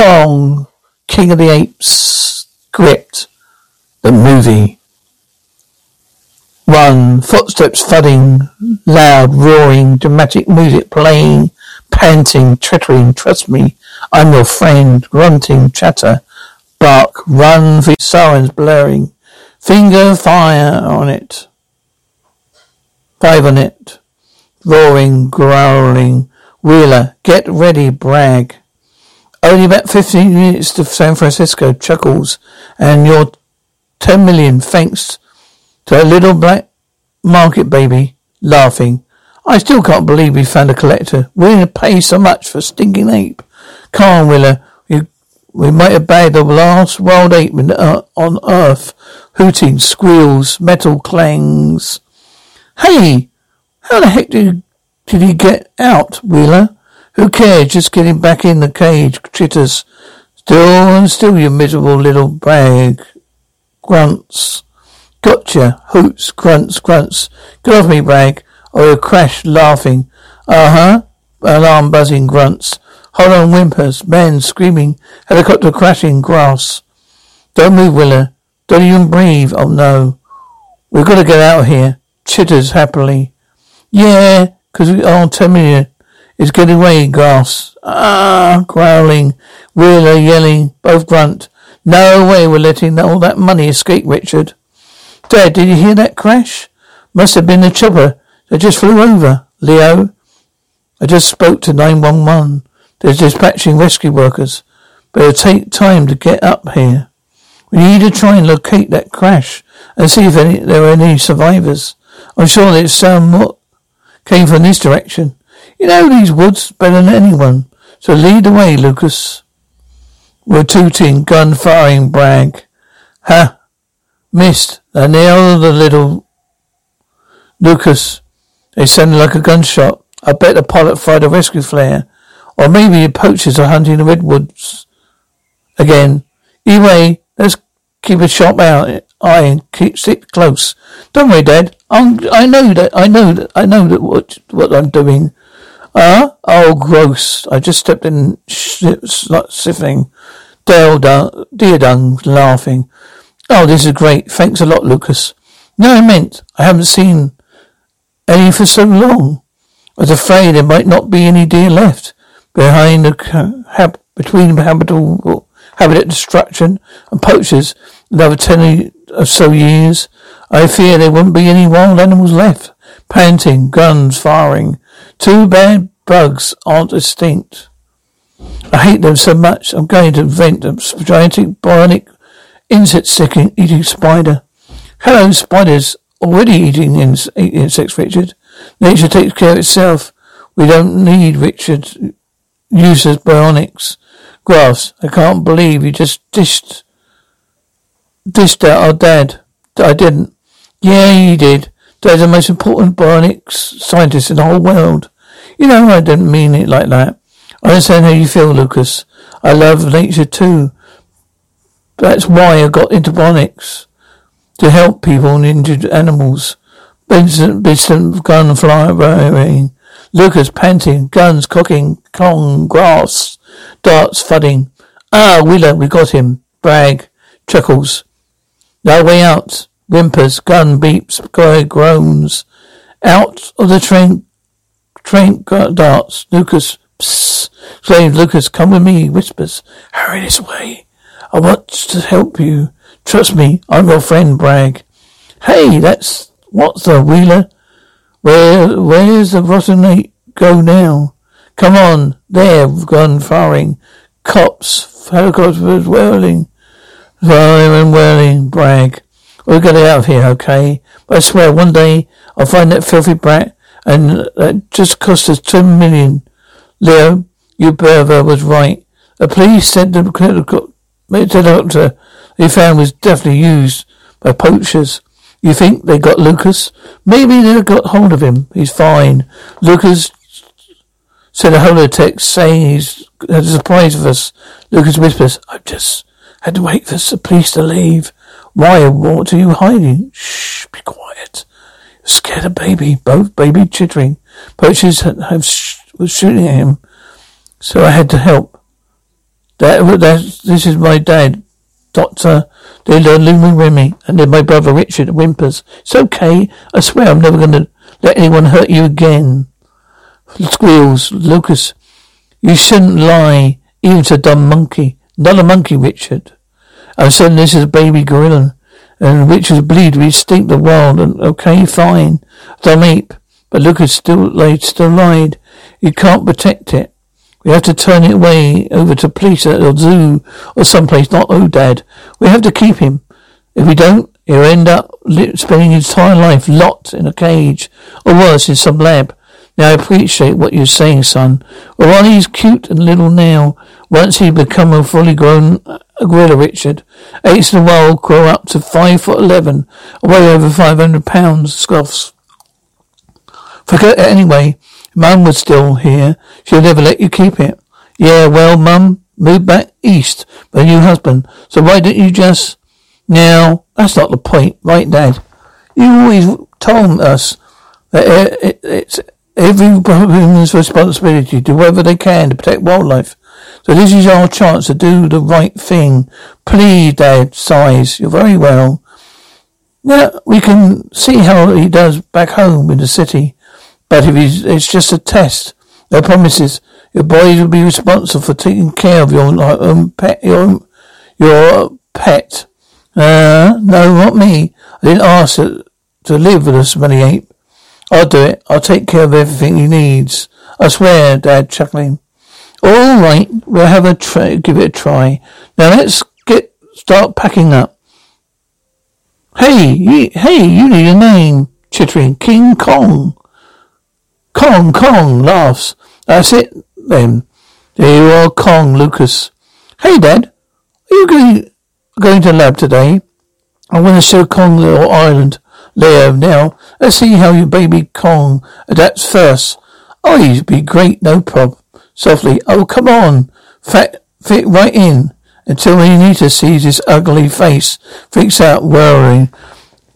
Kong, King of the Apes, script, the movie. One, footsteps thudding, loud, roaring, dramatic music playing, panting, twittering, trust me, I'm your friend, grunting, chatter, bark, run for sirens blaring, finger fire on it, five on it, roaring, growling, wheeler, get ready, brag. Only about 15 minutes to San Francisco, chuckles, and you're 10 million thanks to a little black market baby laughing. I still can't believe we found a collector. Willing to pay so much for a stinking ape. Come on, Willa. We, we might have bagged the last wild ape uh, on earth. Hooting, squeals, metal clangs. Hey! How the heck did, did he get out, Wheeler? Who cares? Just getting back in the cage, chitters. Still and still, you miserable little bag. Grunts. Gotcha. Hoots, grunts, grunts. Get off me, Bragg. Or you'll crash laughing. Uh-huh. Alarm buzzing grunts. Hold on whimpers. Men screaming. Helicopter crashing grass. Don't move, Willa. Don't even breathe. Oh no. We've got to get out of here. Chitters happily. Yeah, because we are million. It's getting away, grass. Ah, growling. Wheeler yelling. Both grunt. No way we're letting all that money escape, Richard. Dad, did you hear that crash? Must have been the chopper that just flew over. Leo, I just spoke to 911. They're dispatching rescue workers, but it'll take time to get up here. We need to try and locate that crash and see if any, there are any survivors. I'm sure that more came from this direction. You know these woods better than anyone, so lead the way, Lucas. We're tooting, gun firing, brag. Ha! Missed. They nailed the little Lucas. They sounded like a gunshot. I bet the pilot fired a rescue flare. Or maybe the poachers are hunting the redwoods again. Either way, let's keep a sharp eye and keep sit close. Don't worry, Dad. I'm, I know that I know that I know that what what I'm doing. Ah, oh, gross! I just stepped in, sniffing. Dale, dung, laughing. Oh, this is great. Thanks a lot, Lucas. No, I meant I haven't seen any for so long. I was afraid there might not be any deer left behind the hab- between habitable habitat destruction and poachers. Another ten or so years, I fear there won't be any wild animals left. Panting, guns firing. Too bad bugs aren't extinct. I hate them so much. I'm going to invent a gigantic bionic insect sticking eating spider. Hello, spiders already eating insects, Richard. Nature takes care of itself. We don't need Richard uses bionics. Grass, I can't believe you just dished dished out our dad. I didn't. Yeah, you did. Dad's the most important bionics scientists in the whole world. You know, I didn't mean it like that. I understand how you feel, Lucas. I love nature too. That's why I got into bionics. To help people and injured animals. Vincent, Vincent, gun flying. Lucas panting, guns cocking, Kong, grass, darts thudding. Ah, Wheeler, we got him. Brag, chuckles. No way out. Whimpers, gun beeps, groans. Out of the train, train darts. Lucas, psst. Exclaims Lucas, come with me, whispers. Hurry this way. I want to help you. Trust me, I'm your friend, Bragg. Hey, that's, what's the Wheeler? Where, where's the rotten go now? Come on, there, gun firing. Cops, helicopters whirling. Firing and whirling, Bragg. We'll get out of here, okay? But I swear, one day I'll find that filthy brat, and that just cost us ten million. Leo, you brother was right. The police said the, the doctor they found was definitely used by poachers. You think they got Lucas? Maybe they got hold of him. He's fine. Lucas sent a holotext saying he's had a surprise for us. Lucas whispers, I've just had to wait for the police to leave. Why? What are you hiding? Shh, be quiet. You're scared of baby. Both baby chittering. Poachers have, sh- was shooting at him. So I had to help. That, that, this is my dad, Doctor De La Luna Remy, and then my brother Richard whimpers. It's okay. I swear I'm never going to let anyone hurt you again. Squeals. Lucas, you shouldn't lie, even to a dumb monkey. Not a monkey, Richard. I'm saying this is a baby gorilla. And Richard's bleed, we stink the world, and okay, fine. Dumb ape. But look, Lucas still lied, still lied. You can't protect it. We have to turn it away over to police or zoo or someplace, not oh dad. We have to keep him. If we don't, he'll end up spending his entire life locked in a cage, or worse, in some lab. I appreciate what you're saying, son. He's cute and little now, once he become a fully grown uh, gorilla, Richard, apes in the world grow up to five foot eleven, weigh over five hundred pounds, scoffs. Forget it anyway. Mum was still here. She'll never let you keep it. Yeah, well, Mum moved back east with a new husband. So why don't you just... Now, that's not the point, right, Dad? You always told us that it's every woman's responsibility to do whatever they can to protect wildlife. So this is our chance to do the right thing. Please, Dad, sighs. You're very well. Now we can see how he does back home in the city. But if it's just a test, no promises. Your boys will be responsible for taking care of your um, pet, your your pet. Uh, no, not me. I didn't ask to, to live with a smelly ape. I'll do it. I'll take care of everything he needs. I swear, Dad, chuckling. All right, we'll have a try, give it a try. Now let's get start packing up. Hey, you, hey, you need a name. Chittering King Kong. Kong, Kong, laughs. That's it, then. There you are, Kong, Lucas. Hey, Dad. Are you going, going to lab today? I want to show Kong little island. Leo, now, let's see how your baby Kong adapts first. Oh, he'd be great, no prob. Softly, oh, come on. Fat, fit right in. Until Anita sees his ugly face, freaks out, worrying.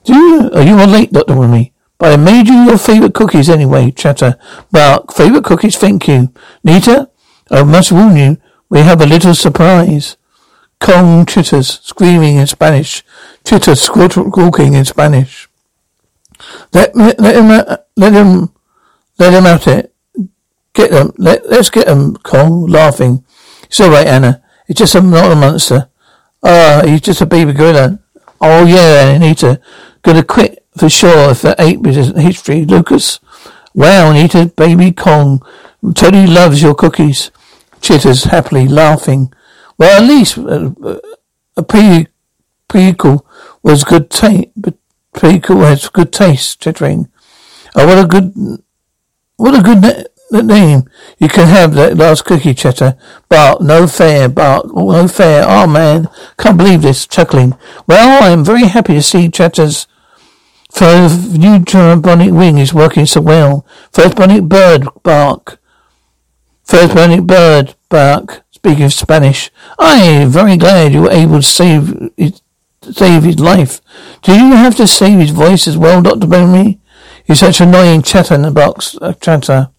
Do you, are you late, Dr. Remy? But I made you your favourite cookies anyway, Chatter. Mark, favourite cookies, thank you. Nita, I must warn you, we have a little surprise. Kong chitters, screaming in Spanish. Chitter squawking in Spanish. Let, let, him, let him, let him at it. Get them, let, let's get them, Kong, laughing. It's alright, Anna. It's just a, not a monster. Ah, he's just a baby gorilla. Oh yeah, Anita. Gonna quit for sure if the ape isn't history, Lucas. Wow, Anita, baby Kong totally loves your cookies. Chitters happily laughing. Well, at least uh, uh a pre prequel was good taste, but prequel has good taste. Chittering. Oh, what a good, what a good na- name you can have that last cookie, Chetter. Bart, no fair, Bart, no fair. Oh man, can't believe this. Chuckling. Well, I am very happy to see Chetter's for new bionic wing is working so well. First bionic bird bark. First bionic bird bark. Speaking of Spanish, I am very glad you were able to save his, save his life. Do you have to save his voice as well, Doctor Bentley? You're such annoying chatter in the box. Uh, chatter.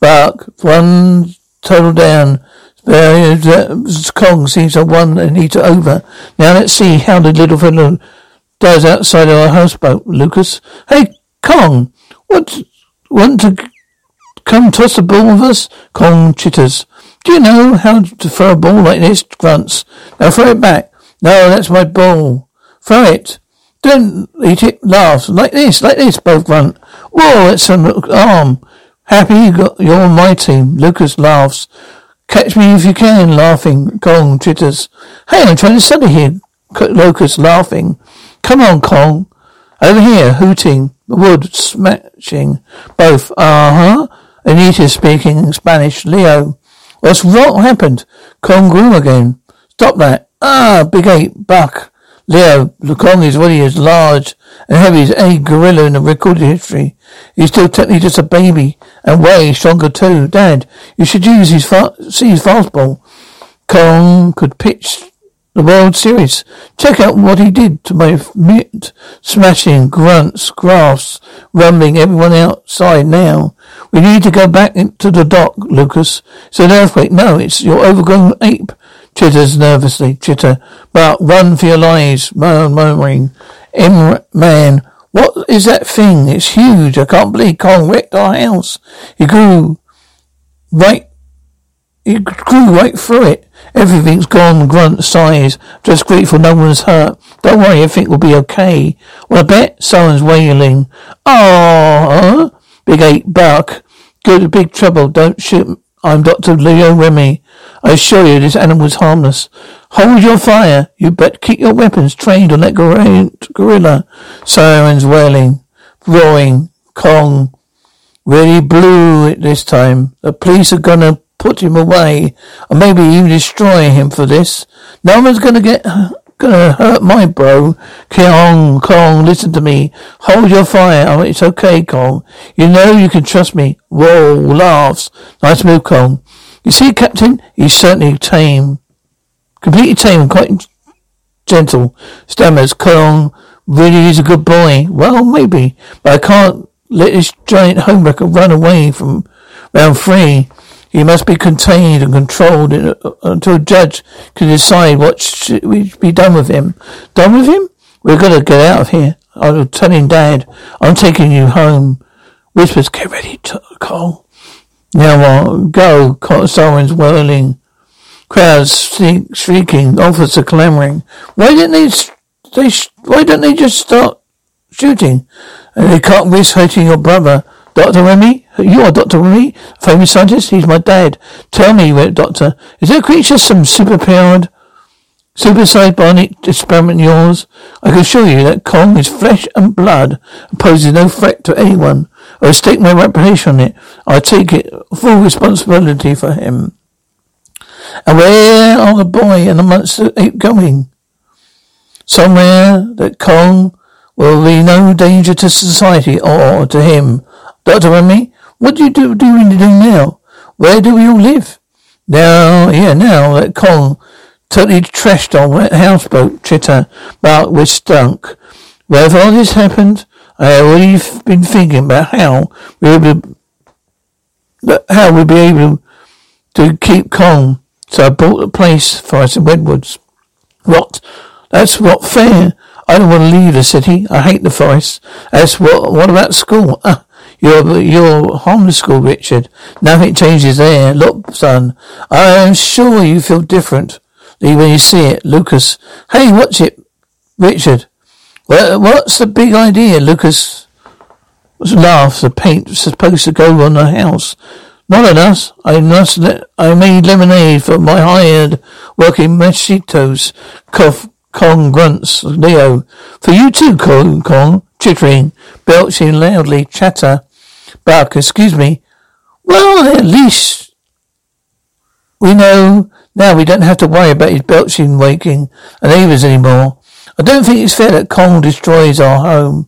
Bark. One total down. Kong seems to won Anita over. Now let's see how the little fellow does outside our houseboat, Lucas. Hey, Kong, what, want to come toss a ball with us? Kong chitters. Do you know how to throw a ball like this? Grunts. Now throw it back. No, that's my ball. Throw it. Don't eat it. Laughs. Like this, like this, both grunt. Whoa, that's an arm. Happy you got, you're my team. Lucas laughs. Catch me if you can, laughing. Kong chitters. Hey, I'm trying to study here. Lucas laughing. Come on, Kong. Over here, hooting, wood smashing. Both. Uh-huh. Anita speaking in Spanish. Leo. What's what happened? Kong grew again. Stop that. Ah, big ape, buck. Leo, the Kong is really as large and heavy as any gorilla in the recorded history. He's still technically just a baby and way stronger too. Dad, you should use his fa- see his fastball. Kong could pitch the World Series. Check out what he did to my mute, smashing, grunts, grasps, rumbling everyone outside now. We need to go back to the dock, Lucas. It's an earthquake. No, it's your overgrown ape. Chitters nervously. Chitter. But run for your lives. Murmuring. M man. What is that thing? It's huge. I can't believe Kong wrecked our house. He grew right. He grew right through it. Everything's gone. Grunt sighs. Just grateful no one's hurt. Don't worry, everything will be okay. Well, I bet someone's wailing. Oh, big eight buck. Good, big trouble. Don't shoot. I'm Dr. Leo Remy. I assure you this animal is harmless. Hold your fire. You bet keep your weapons trained on that gorilla. Sirens wailing, roaring, Kong. Really blew it this time. The police are gonna put him away, or maybe even destroy him for this. No one's gonna get gonna hurt my bro. Kong, Kong, listen to me. Hold your fire. Oh, it's okay, Kong. You know you can trust me. Whoa, laughs. Nice move, Kong. You see, Captain, he's certainly tame. Completely tame and quite gentle. Stammers, Kong really is a good boy. Well, maybe, but I can't let this giant homewrecker run away from round three. He must be contained and controlled uh, until a judge can decide what should be done with him. Done with him? We're gonna get out of here. I'll tell him, Dad, I'm taking you home. Whispers, get ready, to Cole. Now what? Go. Sirens whirling. Crowds shrieking. Officer clamoring. Why didn't they, they, why don't they just start shooting? And they can't risk hurting your brother. Dr. Remy? You are Dr. Remy? Famous scientist? He's my dad. Tell me, Doctor, is that creature some superpowered, supersized bionic experiment yours? I can assure you that Kong is flesh and blood and poses no threat to anyone. I will stake my reputation on it. I take it full responsibility for him. And where are the boy and the monster ape going? Somewhere that Kong will be no danger to society or to him. Dr. Remy, what do you do, do you do now? Where do we all live? Now, yeah, now that Kong totally trashed our wet houseboat, chitter, but we're stunk. Wherever all this happened, I have already been thinking about how we would how we'd be able to keep Kong. So I bought a place for us in Redwoods. What? That's what fair. I don't want to leave the city. I hate the forest. That's what. What about school? Uh, you're you're homeschooled, Richard. Nothing changes there. Look, son, I'm sure you feel different when you see it. Lucas, hey, watch it, Richard. What's the big idea, Lucas? Laughs. The paint supposed to go on the house. Not on us. I must. I made lemonade for my hired working machitos. Cough. Kong grunts. Leo. For you too, Kong. Kong. Chittering. Belching loudly. Chatter. Buck, excuse me. Well, at least we know now we don't have to worry about his belching, waking, and neighbours anymore. I don't think it's fair that Kong destroys our home.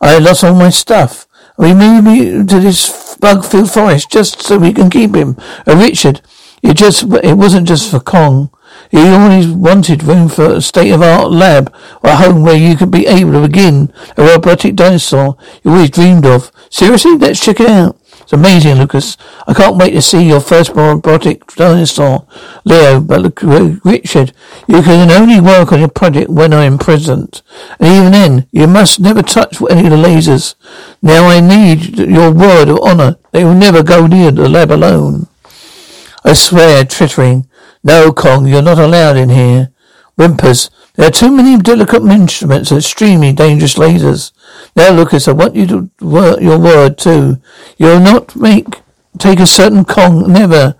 I lost all my stuff. We moved me to this bug-filled forest just so we can keep him. Uh, Richard, it just it wasn't just for Kong. He always wanted room for a state-of-art lab or a home where you could be able to begin a robotic dinosaur you always dreamed of. Seriously? Let's check it out. It's amazing, Lucas. I can't wait to see your first robotic dinosaur, Leo. But look, uh, Richard, you can only work on your project when I'm present. And even then, you must never touch any of the lasers. Now I need your word of honor. They will never go near the lab alone. I swear, twittering. No, Kong, you're not allowed in here. Whimpers. There are too many delicate instruments and extremely dangerous lasers. Now, Lucas, I want you to work your word too. You'll not make take a certain Kong never.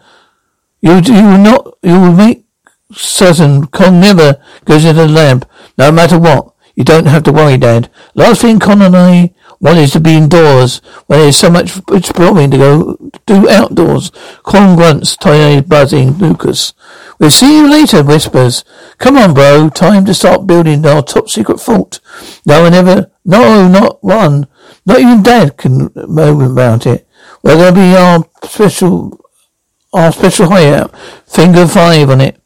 You you will not you will make certain Kong never goes into the lab, no matter what. You don't have to worry, Dad. Last thing Kong and I want is to be indoors when there's so much exploring to go do outdoors. Kong grunts, tiny buzzing, Lucas. We'll see you later, whispers. Come on, bro. Time to start building our top secret fort. No one ever, no, not one. Not even Dad can moan about it. Going to be our special, our special hideout. Finger five on it.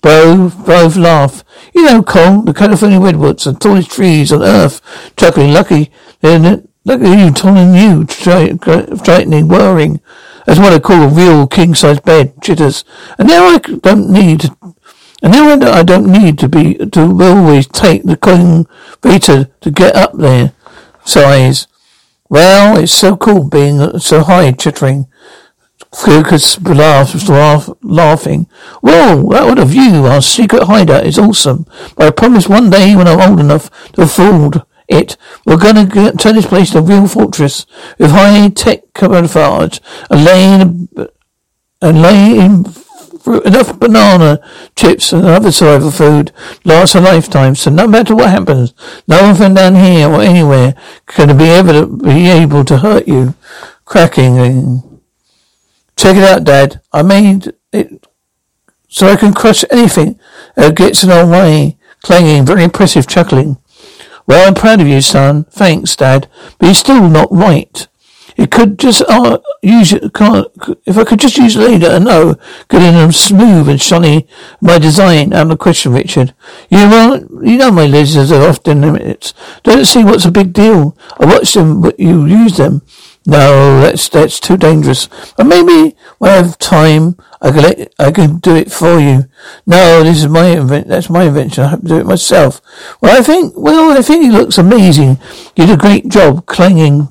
Both, both laugh. You know, Kong, the California redwoods, the tallest trees on earth. Chuckling, lucky, then look at you, taller than you, frightening, whirring. That's what I call a real king-size bed, chitters. And now I don't need And now I don't need to be to always take the King Vita to get up there. Sighs. Well, it's so cool being uh, so high, chittering. Lucas laughs, laugh, laughing. Whoa, that what a view! Our secret hideout is awesome. But I promise one day when I'm old enough to afford it, we're gonna turn this place into a real fortress with high-tech camouflage and laying and laying enough banana chips and other survival food lasts a lifetime. So no matter what happens, no one from down here or anywhere can be able to be able to hurt you. Cracking. Check it out, Dad. I made it so I can crush anything that gets in our way. Clanging, very impressive, chuckling. Well, I'm proud of you, son. Thanks, Dad. But you're still not right. It could just uh, use it. Can't, if I could just use later and know, getting them smooth and shiny. My design. I'm a question, Richard. You know, you know my lasers are often limited. Don't see what's a big deal. I watch them, but you use them. No, that's that's too dangerous. But maybe when I have time, I can let, I can do it for you. No, this is my invent. That's my invention. I have to do it myself. Well, I think. Well, I think it looks amazing. You did a great job, clanging,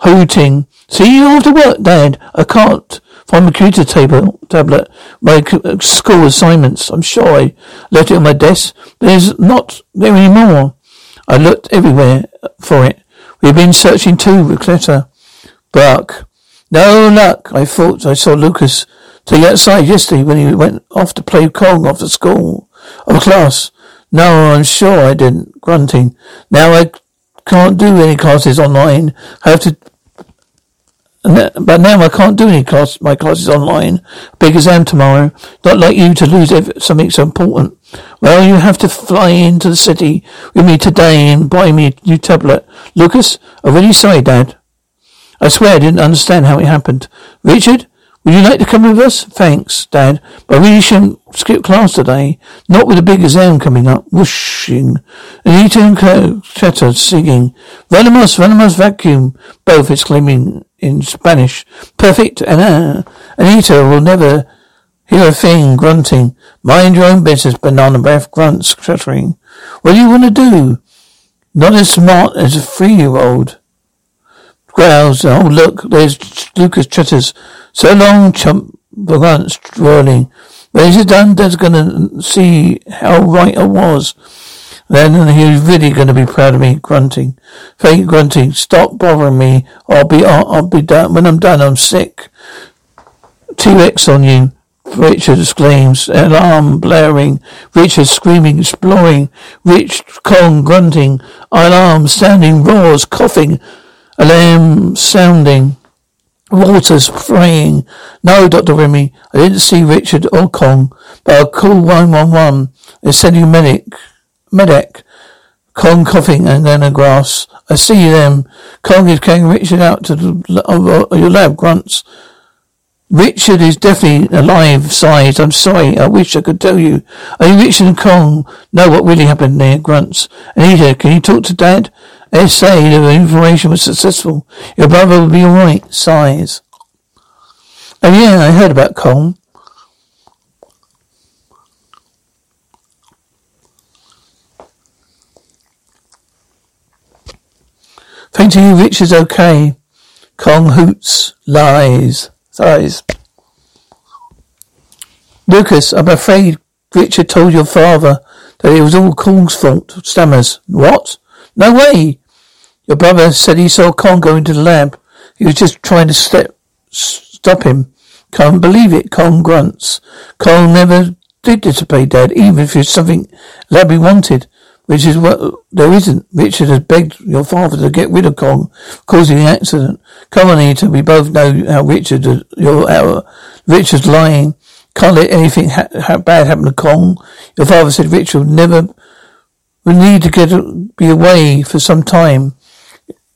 hooting. See you after work, Dad. I can't find my computer table tablet. My uh, school assignments. I'm sure I left it on my desk. There's not there anymore. I looked everywhere for it. We've been searching too, Recletta. Buck. No luck. I thought I saw Lucas take outside yesterday when he went off to play Kong after school. Of class. No, I'm sure I didn't. Grunting. Now I can't do any classes online. I have to but now I can't do any class, my classes online. Big exam tomorrow. Not like you to lose something so important. Well, you have to fly into the city with me today and buy me a new tablet. Lucas, I'm really sorry, Dad. I swear I didn't understand how it happened. Richard, would you like to come with us? Thanks, Dad. But we shouldn't skip class today. Not with a big exam coming up. Whooshing. Anita and Chatter singing. Venomous, venomous vacuum. Both exclaiming in Spanish. Perfect. And uh, Anita will never hear a thing grunting. Mind your own business, banana breath grunts chattering. What do you want to do? Not as smart as a three-year-old. Growls. Oh, look, there's Lucas Chatters. So long, chump, grunts, drooling. When he's done, Dad's gonna see how right I was. Then he's really to be proud of me, grunting. Fake grunting. Stop bothering me. I'll be, I'll, I'll be done. When I'm done, I'm sick. T-Rex on you. Richard exclaims, alarm blaring, Richard screaming, exploring, Rich Kong grunting, alarm sounding, roars, coughing, alarm sounding, Waters praying. No, Dr. Remy, I didn't see Richard or Kong, but I'll call 111 and send you medic. Medic. Kong coughing and then a grass. I see them. Kong is carrying Richard out to the, uh, uh, your lab, grunts. Richard is definitely alive, sighs. I'm sorry. I wish I could tell you. Only Richard and Kong know what really happened there, grunts. Anita, can you talk to Dad? Let's say the information was successful. Your brother will be alright, sighs. Oh yeah, I heard about Kong. Thanks to you, Richard's okay. Kong hoots, lies, sighs. Lucas, I'm afraid Richard told your father that it was all Kong's fault. Stammers. What? No way. Your brother said he saw Kong go into the lab. He was just trying to step, stop him. Can't believe it. Kong grunts. Kong never did disobey Dad, even if it's something Labby wanted which is what there isn't. Richard has begged your father to get rid of Kong, causing the accident. Come on, Anita. We both know how Richard, your, how Richard's lying. Can't let anything ha- ha- bad happen to Kong. Your father said Richard would never would need to get be away for some time,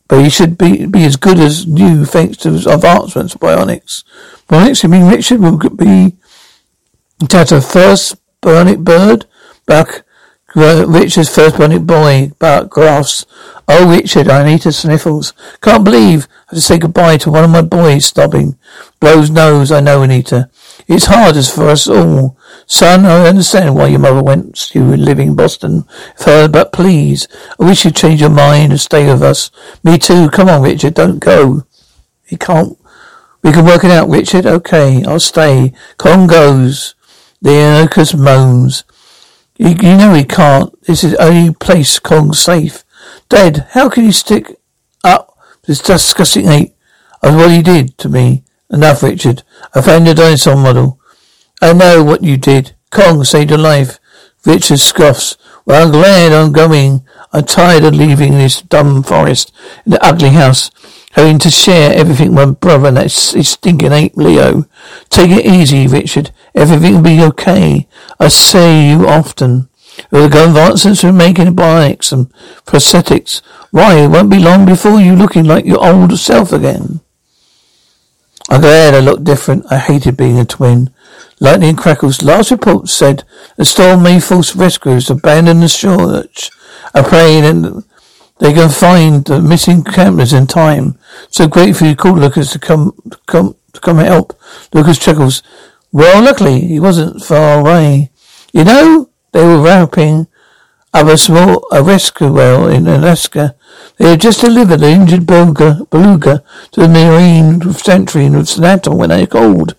but he should be be as good as new thanks to his advancements of bionics. Bionics, you mean Richard will be a first bionic bird back uh, Richard's first bionic boy, Bart graphs. Oh, Richard, to sniffles. Can't believe I have to say goodbye to one of my boys, stopping. Blows nose, I know, Anita. It's hard as for us all. Oh, son, I understand why your mother went you living in Boston her, but please, I wish you'd change your mind and stay with us. Me too. Come on, Richard, don't go. He can't. We can work it out, Richard. Okay, I'll stay. Kong goes. The Anarchist moans. You, you know he can't. This is the only place Kong's safe. Dad, how can you stick up this disgusting ape of what he did to me? Enough, Richard. I found the dinosaur model. I know what you did. Kong saved your life. Richard scoffs. Well, I'm glad I'm going. I'm tired of leaving this dumb forest in the ugly house, having to share everything with my brother and that stinking ape Leo. Take it easy, Richard. Everything will be okay. I say you often. With the advances we're making bionics and prosthetics, why, it won't be long before you looking like your old self again. I'm glad I look different. I hated being a twin. Lightning crackles. Last report said the storm may force rescuers to abandon the church. I pray that they can find the missing campers in time. So grateful you called Lucas to come, to come, to come help. Lucas chuckles. Well, luckily he wasn't far away. You know, they were wrapping up a small a rescue well in Alaska. They had just delivered an injured beluga, beluga to the Marine Sentry in Seattle when they called.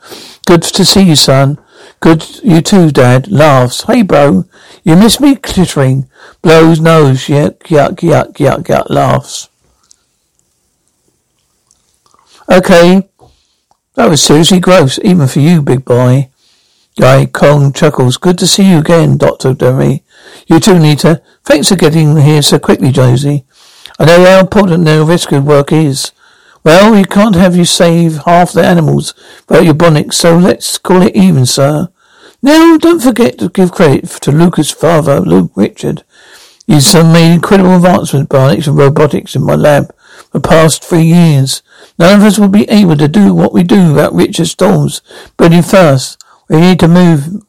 Good to see you, son. Good, you too, Dad. Laughs. Hey, bro. You miss me? Clittering. Blows nose. Yuck, yuck, yuck, yuck, yuck. Laughs. Okay. That was seriously gross, even for you, big boy. Guy Kong chuckles. Good to see you again, Dr. Derry. You too, Nita. Thanks for getting here so quickly, Josie. I know how important their rescue work is. Well, we can't have you save half the animals without your bonics, so let's call it even, sir. Now, don't forget to give credit to Lucas' father, Luke Richard. He's uh, made incredible advancements in bionics and robotics in my lab for the past three years. None of us will be able to do what we do without Richard Storms. But in first, we need to move.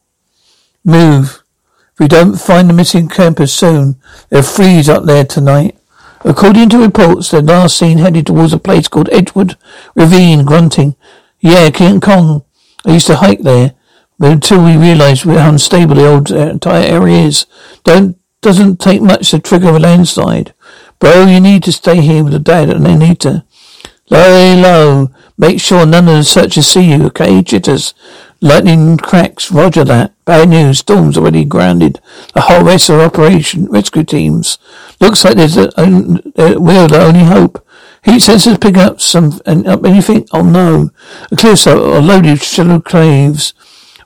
Move. If we don't find the missing campers soon, they'll freeze up there tonight. According to reports, the last seen headed towards a place called Edgewood Ravine, grunting. Yeah, King Kong. I used to hike there, but until we realized how unstable the old uh, entire area is, don't doesn't take much to trigger a landslide. Bro, you need to stay here with the dad and Anita. Lay low. Make sure none of the searchers see you, okay? Jitters. Lightning cracks. Roger that. Bad news. Storm's already grounded. The whole rest of operation rescue teams. Looks like there's a, a, we're the only hope. Heat sensors pick up some and up anything? Oh no. A clear so a loaded shallow caves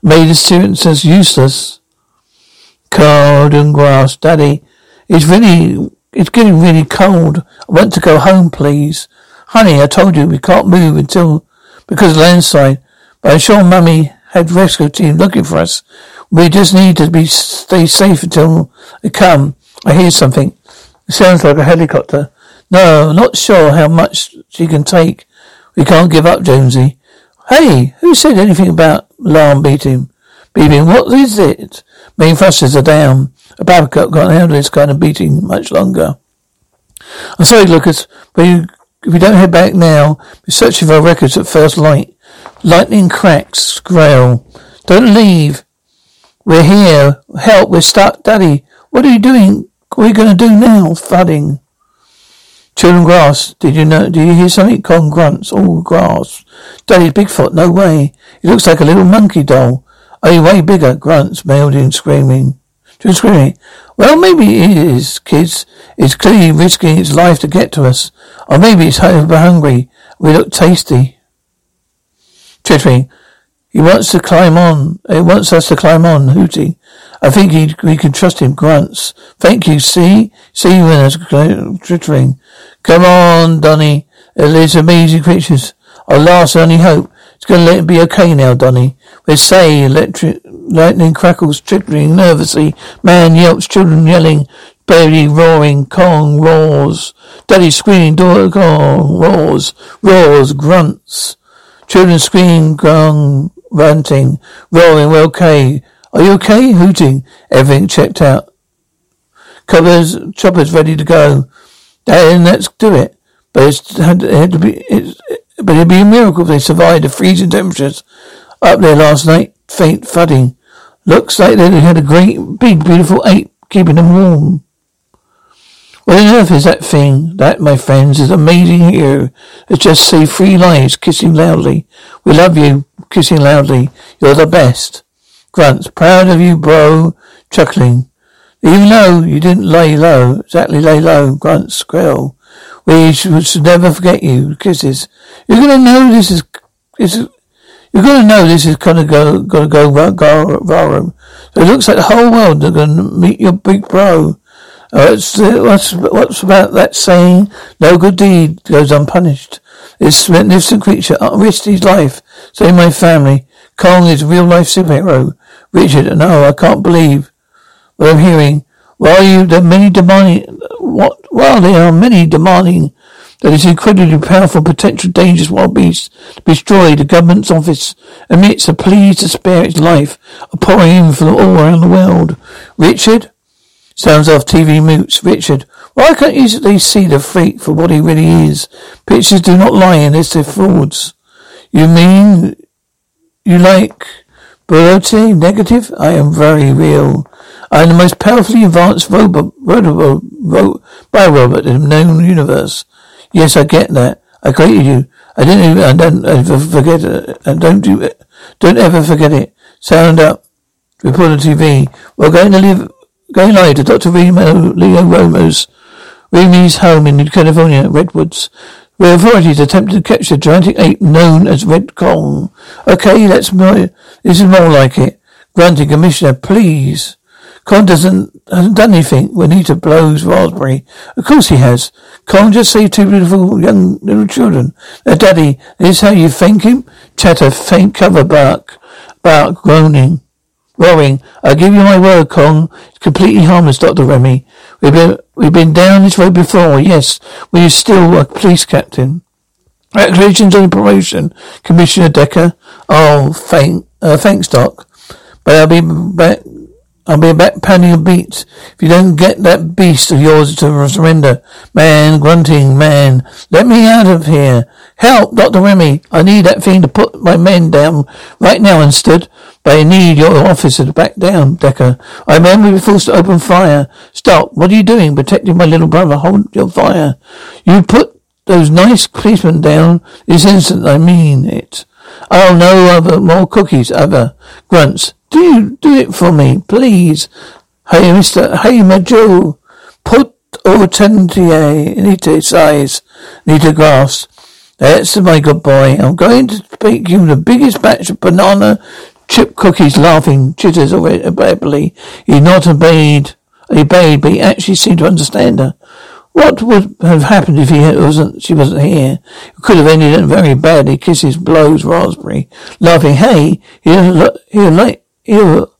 made the sensors useless. Cold and grass, Daddy. It's really it's getting really cold. I want to go home, please. Honey, I told you we can't move until because of landslide. But I'm sure Mummy had rescue team looking for us. We just need to be stay safe until they come. I hear something. It sounds like a helicopter. No, not sure how much she can take. We can't give up, Jonesy. Hey, who said anything about alarm beating? Beeping, what is it? Main thrusters are down. A Babcock can't handle this kind of beating much longer. I'm sorry, Lucas, but you, if we don't head back now, we're searching for our records at first light. Lightning cracks, Grail. Don't leave. We're here. Help, we're stuck. Daddy, what are you doing? What are you going to do now? Thudding. Children grass. Did you know? Did you hear something? Kong grunts. All grass. Daddy, Bigfoot. No way. He looks like a little monkey doll. Oh, Only way bigger. Grunts. Melding, screaming. Just screaming. Well, maybe it is, kids. It's clearly risking its life to get to us. Or maybe it's over hungry. We look tasty. Chittering. He wants to climb on. He wants us to climb on, Hooty. I think he, we can trust him, grunts. Thank you, see? See you in us, chittering. Come on, Donny. There's amazing creatures. Our last only hope. It's to let it be okay now, Donny. We say electric, lightning crackles, chittering nervously. Man yelps, children yelling, baby roaring, Kong roars. Daddy screaming, daughter Kong roars, roars, grunts. Children screaming, grung, ranting, roaring, we're okay. Are you okay? Hooting. Everything checked out. Covers, choppers ready to go. Then let's do it. But it's it had to be, it's, but it'd be a miracle if they survived the freezing temperatures. Up there last night, faint thudding. Looks like they had a great, big, beautiful ape keeping them warm. What on earth is that thing? That, my friends, is amazing hero. It's just say three lies, kissing loudly. We love you, kissing loudly. You're the best. Grunts, proud of you, bro. Chuckling. Even though you didn't lay low, exactly lay low, grunts, squeal. We should, never forget you. Kisses. You're gonna know this is, is you're gonna know this is gonna go, gonna go viral. So it looks like the whole world are gonna meet your big bro. What's, what's, what's about that saying? No good deed goes unpunished. This magnificent creature risked his life, saving my family. Kong is a real life superhero. Richard, no, oh, I can't believe what I'm hearing. While you, there are many demanding, what, while there are many demanding that this incredibly powerful, potential dangerous wild beast be destroyed, the government's office emits a plea to spare its life, a pouring in from all around the world. Richard? Sounds off TV moots. Richard, why can't you at least see the freak for what he really is? Pictures do not lie unless they're frauds. You mean you like Brutally negative? I am very real. I am the most powerfully advanced robot, robot, robot, biorobot in the known universe. Yes, I get that. I created you. I didn't even, I don't ever forget it. Don't do it. Don't ever forget it. Sound up. Report on TV. We're going to live Going live to Dr. Remo, Leo Romo's Remy's home in California, Redwoods, where authorities attempted to catch the gigantic ape known as Red Kong. Okay, that's more, this is more like it. Grunting, Commissioner, please. Kong doesn't, hasn't done anything. Juanita blows raspberry. Of course he has. Kong just saved two beautiful young little children. Their daddy, is how you thank him? Chatter, faint cover bark, bark, groaning. Roaring, I give you my word, Kong. It's completely harmless, Dr. Remy. We've been, we've been down this road before, yes, you're still a police captain. Congratulations on promotion, Commissioner Decker. Oh, thank, uh, thanks, Doc. But I'll be back I'll be back pounding your beats if you don't get that beast of yours to surrender. Man, grunting, man, let me out of here. Help, Dr. Remy. I need that thing to put my men down right now instead. But I need your officer to back down, Decker. I remember we forced to open fire. Stop. What are you doing? Protecting my little brother. Hold your fire. You put those nice policemen down this instant. I mean it. Oh, no other more cookies, other grunts. Do you do it for me, please? Hey, Mister. Hey, Major. Put Hortensia eh, Nita size. Nita grass. That's my good boy. I'm going to bake you the biggest batch of banana chip cookies. Laughing, chitters abruptly. He not obeyed. He obeyed, but he actually seemed to understand her. What would have happened if he wasn't, she wasn't here? It could have ended very badly. Kisses, blows, raspberry. Laughing, hey, he'll, he'll like, he'll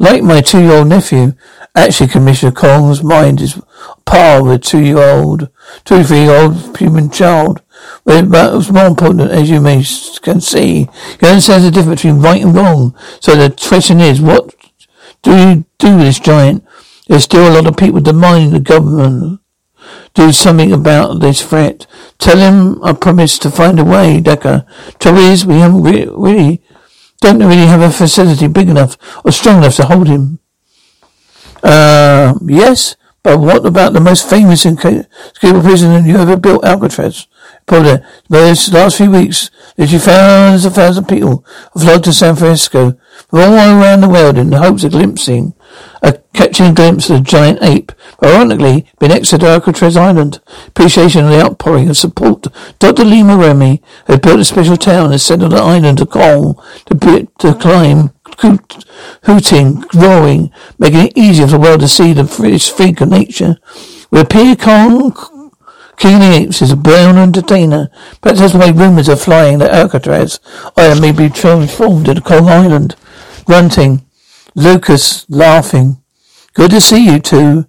like my two-year-old nephew. Actually, Commissioner Kong's mind is par with two-year-old, two, three-year-old human child. But it's more important, as you may can see. He understands the difference between right and wrong. So the question is, what do you do with this giant? There's still a lot of people demanding the government do something about this threat. Tell him I promise to find a way, Decker. Trouble is, we haven't re- really, don't really have a facility big enough or strong enough to hold him. Uh, yes, but what about the most famous escapable prison you ever built, Alcatraz? Probably. But last few weeks, literally thousands and thousands of people have flocked to San Francisco from all around the world in the hopes of glimpsing a catching a glimpse of the giant ape, ironically, been to Alcatraz Island. Appreciation of the outpouring of support. Dr. Lima Remy had built a special town and sent on the island to Kong to, to climb, hooting, roaring, making it easier for the world to see the freak of nature. We appear Kong King Apes is a brown entertainer. Perhaps that's why rumors are flying that Alcatraz Island may be transformed into Kong Island. Grunting. Lucas laughing. Good to see you two.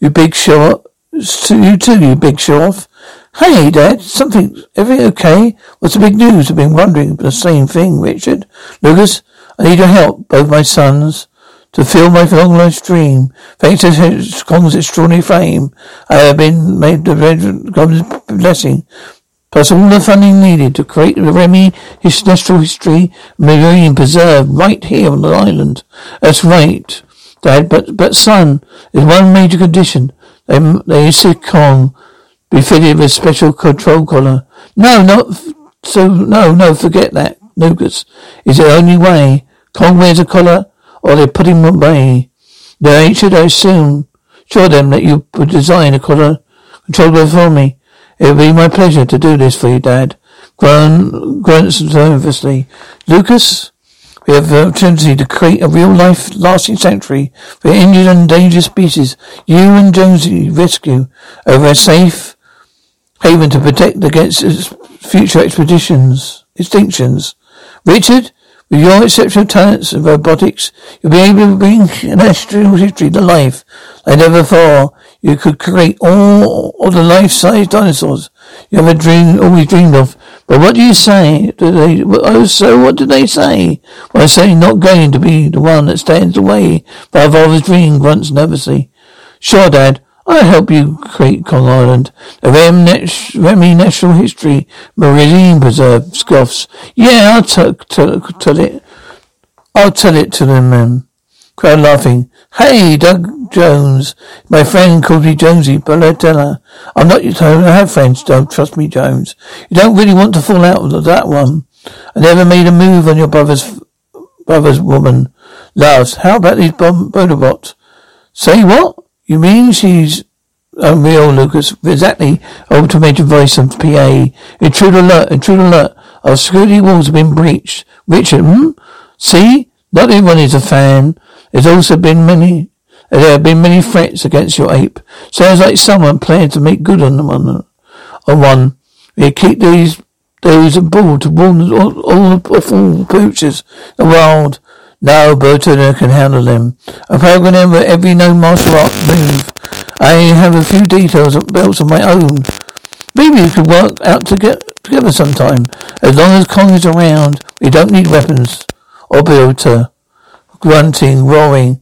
You big show You too, you big show off. Hey, Dad, something, everything okay? What's the big news? I've been wondering the same thing, Richard. Lucas, I need your help, both my sons, to fill my long life dream. Thanks to Kong's extraordinary fame, I have been made the God's blessing. plus all the funding needed to create the Remy his natural history marine preserve right here on the island. That's right, Dad, but but son, there's one major condition. They they insist Kong be fitted with a special control collar. No, not so no, no, forget that. Lucas. Is the only way. Kong wears a collar or they put him away. They should I assume show them that you would design a collar controller for me. It would be my pleasure to do this for you, Dad. Grant grunts nervously. Lucas, we have the opportunity to create a real life lasting sanctuary for injured and endangered species. You and Jonesy rescue over a safe haven to protect against future expeditions, extinctions. Richard, with your exceptional talents in robotics, you'll be able to bring natural history to life like never before. You could create all of the life-size dinosaurs you ever dreamed, always dreamed of. But what do you say? Do they, oh, so what do they say? Well, I say not going to be the one that stands away by father's dream, grunts nervously. Sure, Dad. I'll help you create Kong Island. The Rem Nat- Remy Natural History Marine Preserve scoffs. Yeah, I'll t- t- tell it. I'll tell it to them, man. Crowd laughing. Hey, Doug Jones. My friend called me Jonesy Balladella. I'm not your tone. I have friends, don't trust me, Jones. You don't really want to fall out with that one. I never made a move on your brother's brother's woman. Laughs. How about these Bonobot? Say what? You mean she's unreal, Lucas? Exactly. Automated voice of PA. Intruder alert, intruder alert. Our security walls have been breached. Richard, hmm? See? Not everyone is a fan. There's also been many, there have been many threats against your ape. Sounds like someone planning to make good on one. On one. We keep these, those aboard to warn all, all, all poochers the world. No, Bertona can handle them. I program where every known martial art move. I have a few details built of my own. Maybe we could work out to get together sometime. As long as Kong is around, we don't need weapons. To Grunting, roaring,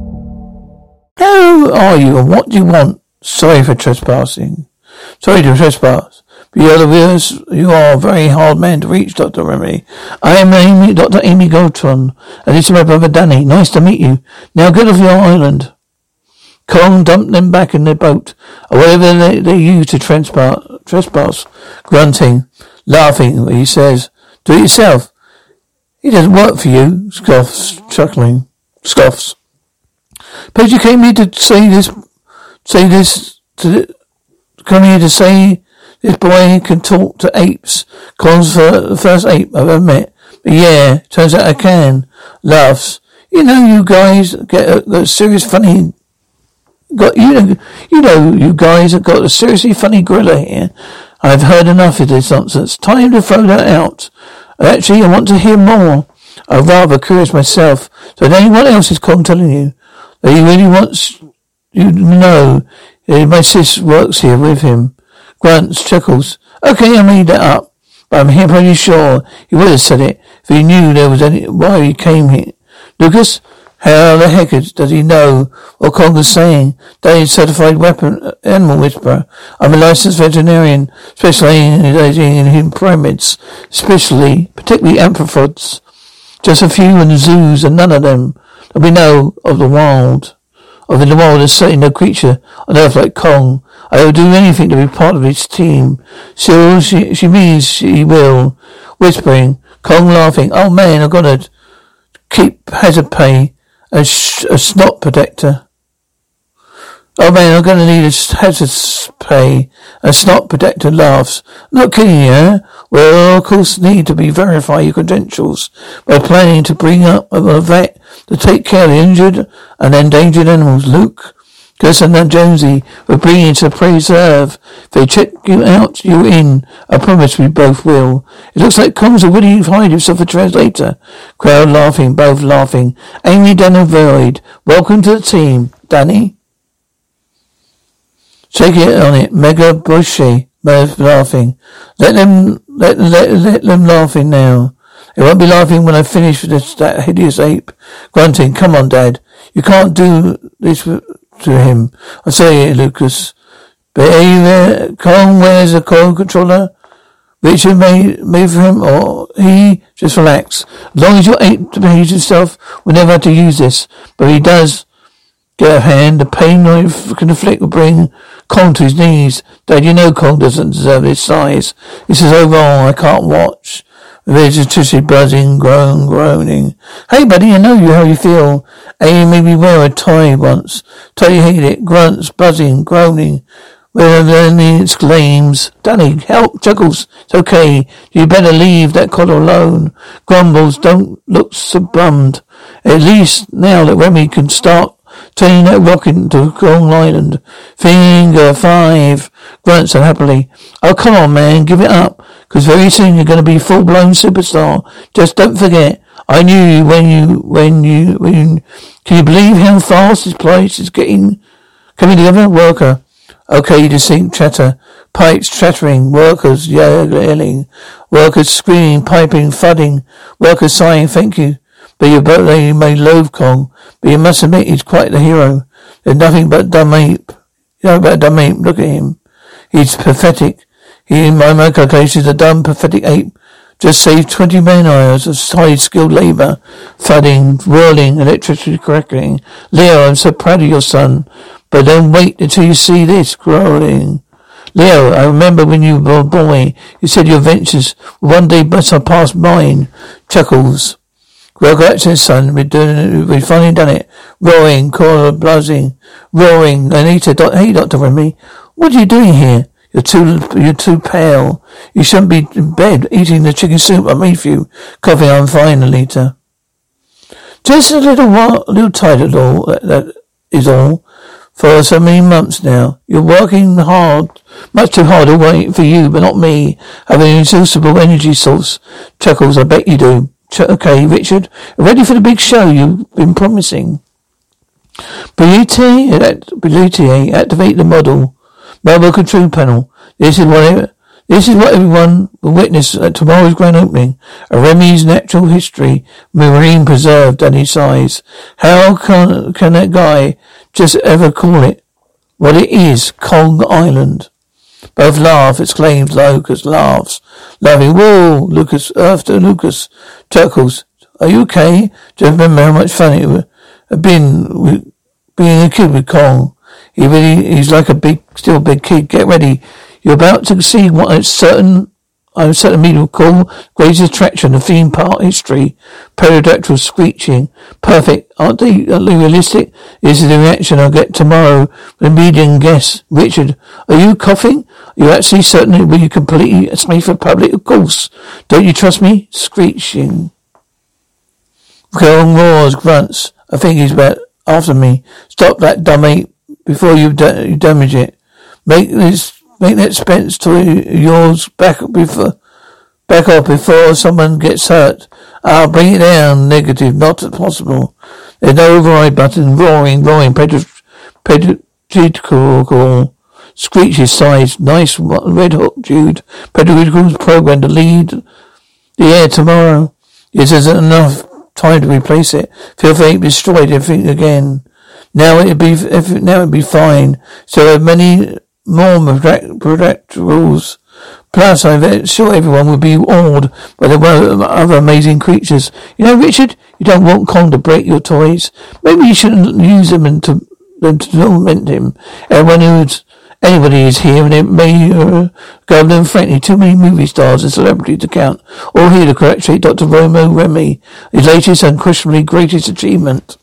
Who are you and what do you want? Sorry for trespassing. Sorry to trespass. But you're the you are a very hard man to reach, Dr. Remy. I am Amy, Dr. Amy Goldtron, and this is my brother Danny. Nice to meet you. Now get off your island. Kong dumped them back in their boat, or whatever they, they use to trespass, trespass, grunting, laughing, he says, do it yourself. He doesn't work for you, scoffs, chuckling, scoffs. Suppose you came here to say this, say this, to come here to say this boy can talk to apes. Kong's the first ape I've ever met. But yeah, turns out I can. Laughs. You know, you guys get a, a serious funny. Got you know, you know, you guys have got a seriously funny gorilla here. I've heard enough of this nonsense. Time to throw that out. Actually, I want to hear more. I'm rather curious myself. So anyone else is Kong telling you? He really wants you to know my sis works here with him. Grunts, chuckles. Okay, I made that up. But I'm here pretty sure he would have said it if he knew there was any why he came here. Lucas, how the heck does he know what Conger's saying? They certified weapon animal whisperer. I'm a licensed veterinarian, specializing in human primates, especially particularly amphipods. Just a few in zoos and none of them that we know of the wild. Of the wild, there's certainly no creature on earth like Kong. I will do anything to be part of his team. She, she means she will. Whispering, Kong laughing. Oh man, I've got to keep hazard pay. A, sh- a snot protector. Oh man, I'm gonna need a hazard pay. A snot protector laughs. Not kidding you, eh? Well, of course, need to be verify your credentials. We're planning to bring up a vet to take care of the injured and endangered animals. Luke, Gus and Jonesy were bringing to preserve. If they check you out, you in. I promise we both will. It looks like Combs already find yourself a translator. Crowd laughing, both laughing. Amy, Dan and Void, welcome to the team. Danny? Shake it on it. Mega Bushy, both laughing. Let them, let, let, let them laughing now. They won't be laughing when I finish with this, that hideous ape. Grunting, come on, Dad. You can't do this to him. I say it, Lucas. But you there? Kong wears a coil controller. Richard made, made for him, or he, just relax. As long as your ape behaves himself, we never have to use this. But he does get a hand, the pain knife can inflict will bring Kong to his knees. Dad, you know Kong doesn't deserve his size. He says, oh I can't watch. Tushy buzzing, groan, groaning. Hey, buddy, I know you how you feel. Amy made me wear a tie once. Totally hate it. Grunts, buzzing, groaning. Well, then he exclaims, Danny, help, Chuckles. It's okay. You better leave that collar alone. Grumbles, don't look so bummed. At least now that Remy can start turning that rocket into Kong Island. Finger five. Grunts unhappily. Oh, come on, man, give it up. Because very soon you're going to be full-blown superstar. Just don't forget, I knew you when you, when you, when, can you believe how fast this place is getting, coming together? Worker. Okay, you just distinct chatter. Pipes chattering. Workers yelling. Workers screaming, piping, thudding. Workers sighing, thank you. But you, but they may loathe Kong. But you must admit he's quite the hero. There's nothing but dumb ape. You know about dumb ape. Look at him. He's pathetic. He, in my calculations, a dumb, pathetic ape just saved 20 man hours of high skilled labour, thudding, whirling, electricity crackling. Leo, I'm so proud of your son, but don't wait until you see this growling. Leo, I remember when you were a boy, you said your ventures one day must passed mine. Chuckles. Congratulations, son. We're doing it. We've finally done it. Roaring, caller, buzzing, roaring. Anita, hey, Dr. Remy, what are you doing here? You're too, you're too pale. You shouldn't be in bed eating the chicken soup I made for you. Coffee, I'm fine, Alita. Just a little while, a little tight at all, that, that is all. For so many months now. You're working hard, much too hard wait for you, but not me. Have an inexhaustible energy source. Chuckles, I bet you do. Okay, Richard, ready for the big show you've been promising. Belluti, uh, Belluti, eh? activate the model. Mobile control panel. This is what this is what everyone will witness at tomorrow's grand opening. A Remy's natural history, marine preserved and his size. How can, can that guy just ever call it what it is, Kong Island? Both laugh, exclaims Lucas, laughs. Laughing, whoa, Lucas, after Lucas, chuckles. Are you okay? Just remember how much fun it would uh, have been being a kid with Kong. He really, he's like a big, still big kid. Get ready. You're about to see what a certain, I'm certain media will call greatest attraction of theme park history. Pterodactyl screeching. Perfect. Aren't they, aren't they realistic? This is the reaction I'll get tomorrow the median guess. Richard, are you coughing? Are you actually certain will you completely safe for public? Of course. Don't you trust me? Screeching. Kong roars, grunts. I think he's about after me. Stop that dummy before you, da- you damage it. Make this, make that Spence to yours back before, back up before someone gets hurt. I'll bring it down. Negative, not possible. There's no override button. Roaring, roaring, pedagogical. Screeches size. Nice red hook, Jude. Pedagogical program to lead the air tomorrow. This isn't enough time to replace it. Feel free to destroy everything again. Now it'd be now it'd be fine. So there are many more rules. Plus, I'm sure everyone would be awed by the world of other amazing creatures. You know, Richard, you don't want Kong to break your toys. Maybe you shouldn't use them and to them to torment him. Everyone who's anybody is here, and it may uh, go them frankly too many movie stars and celebrities to count. All here to congratulate Dr. Romo Remy, his latest and questionably greatest achievement.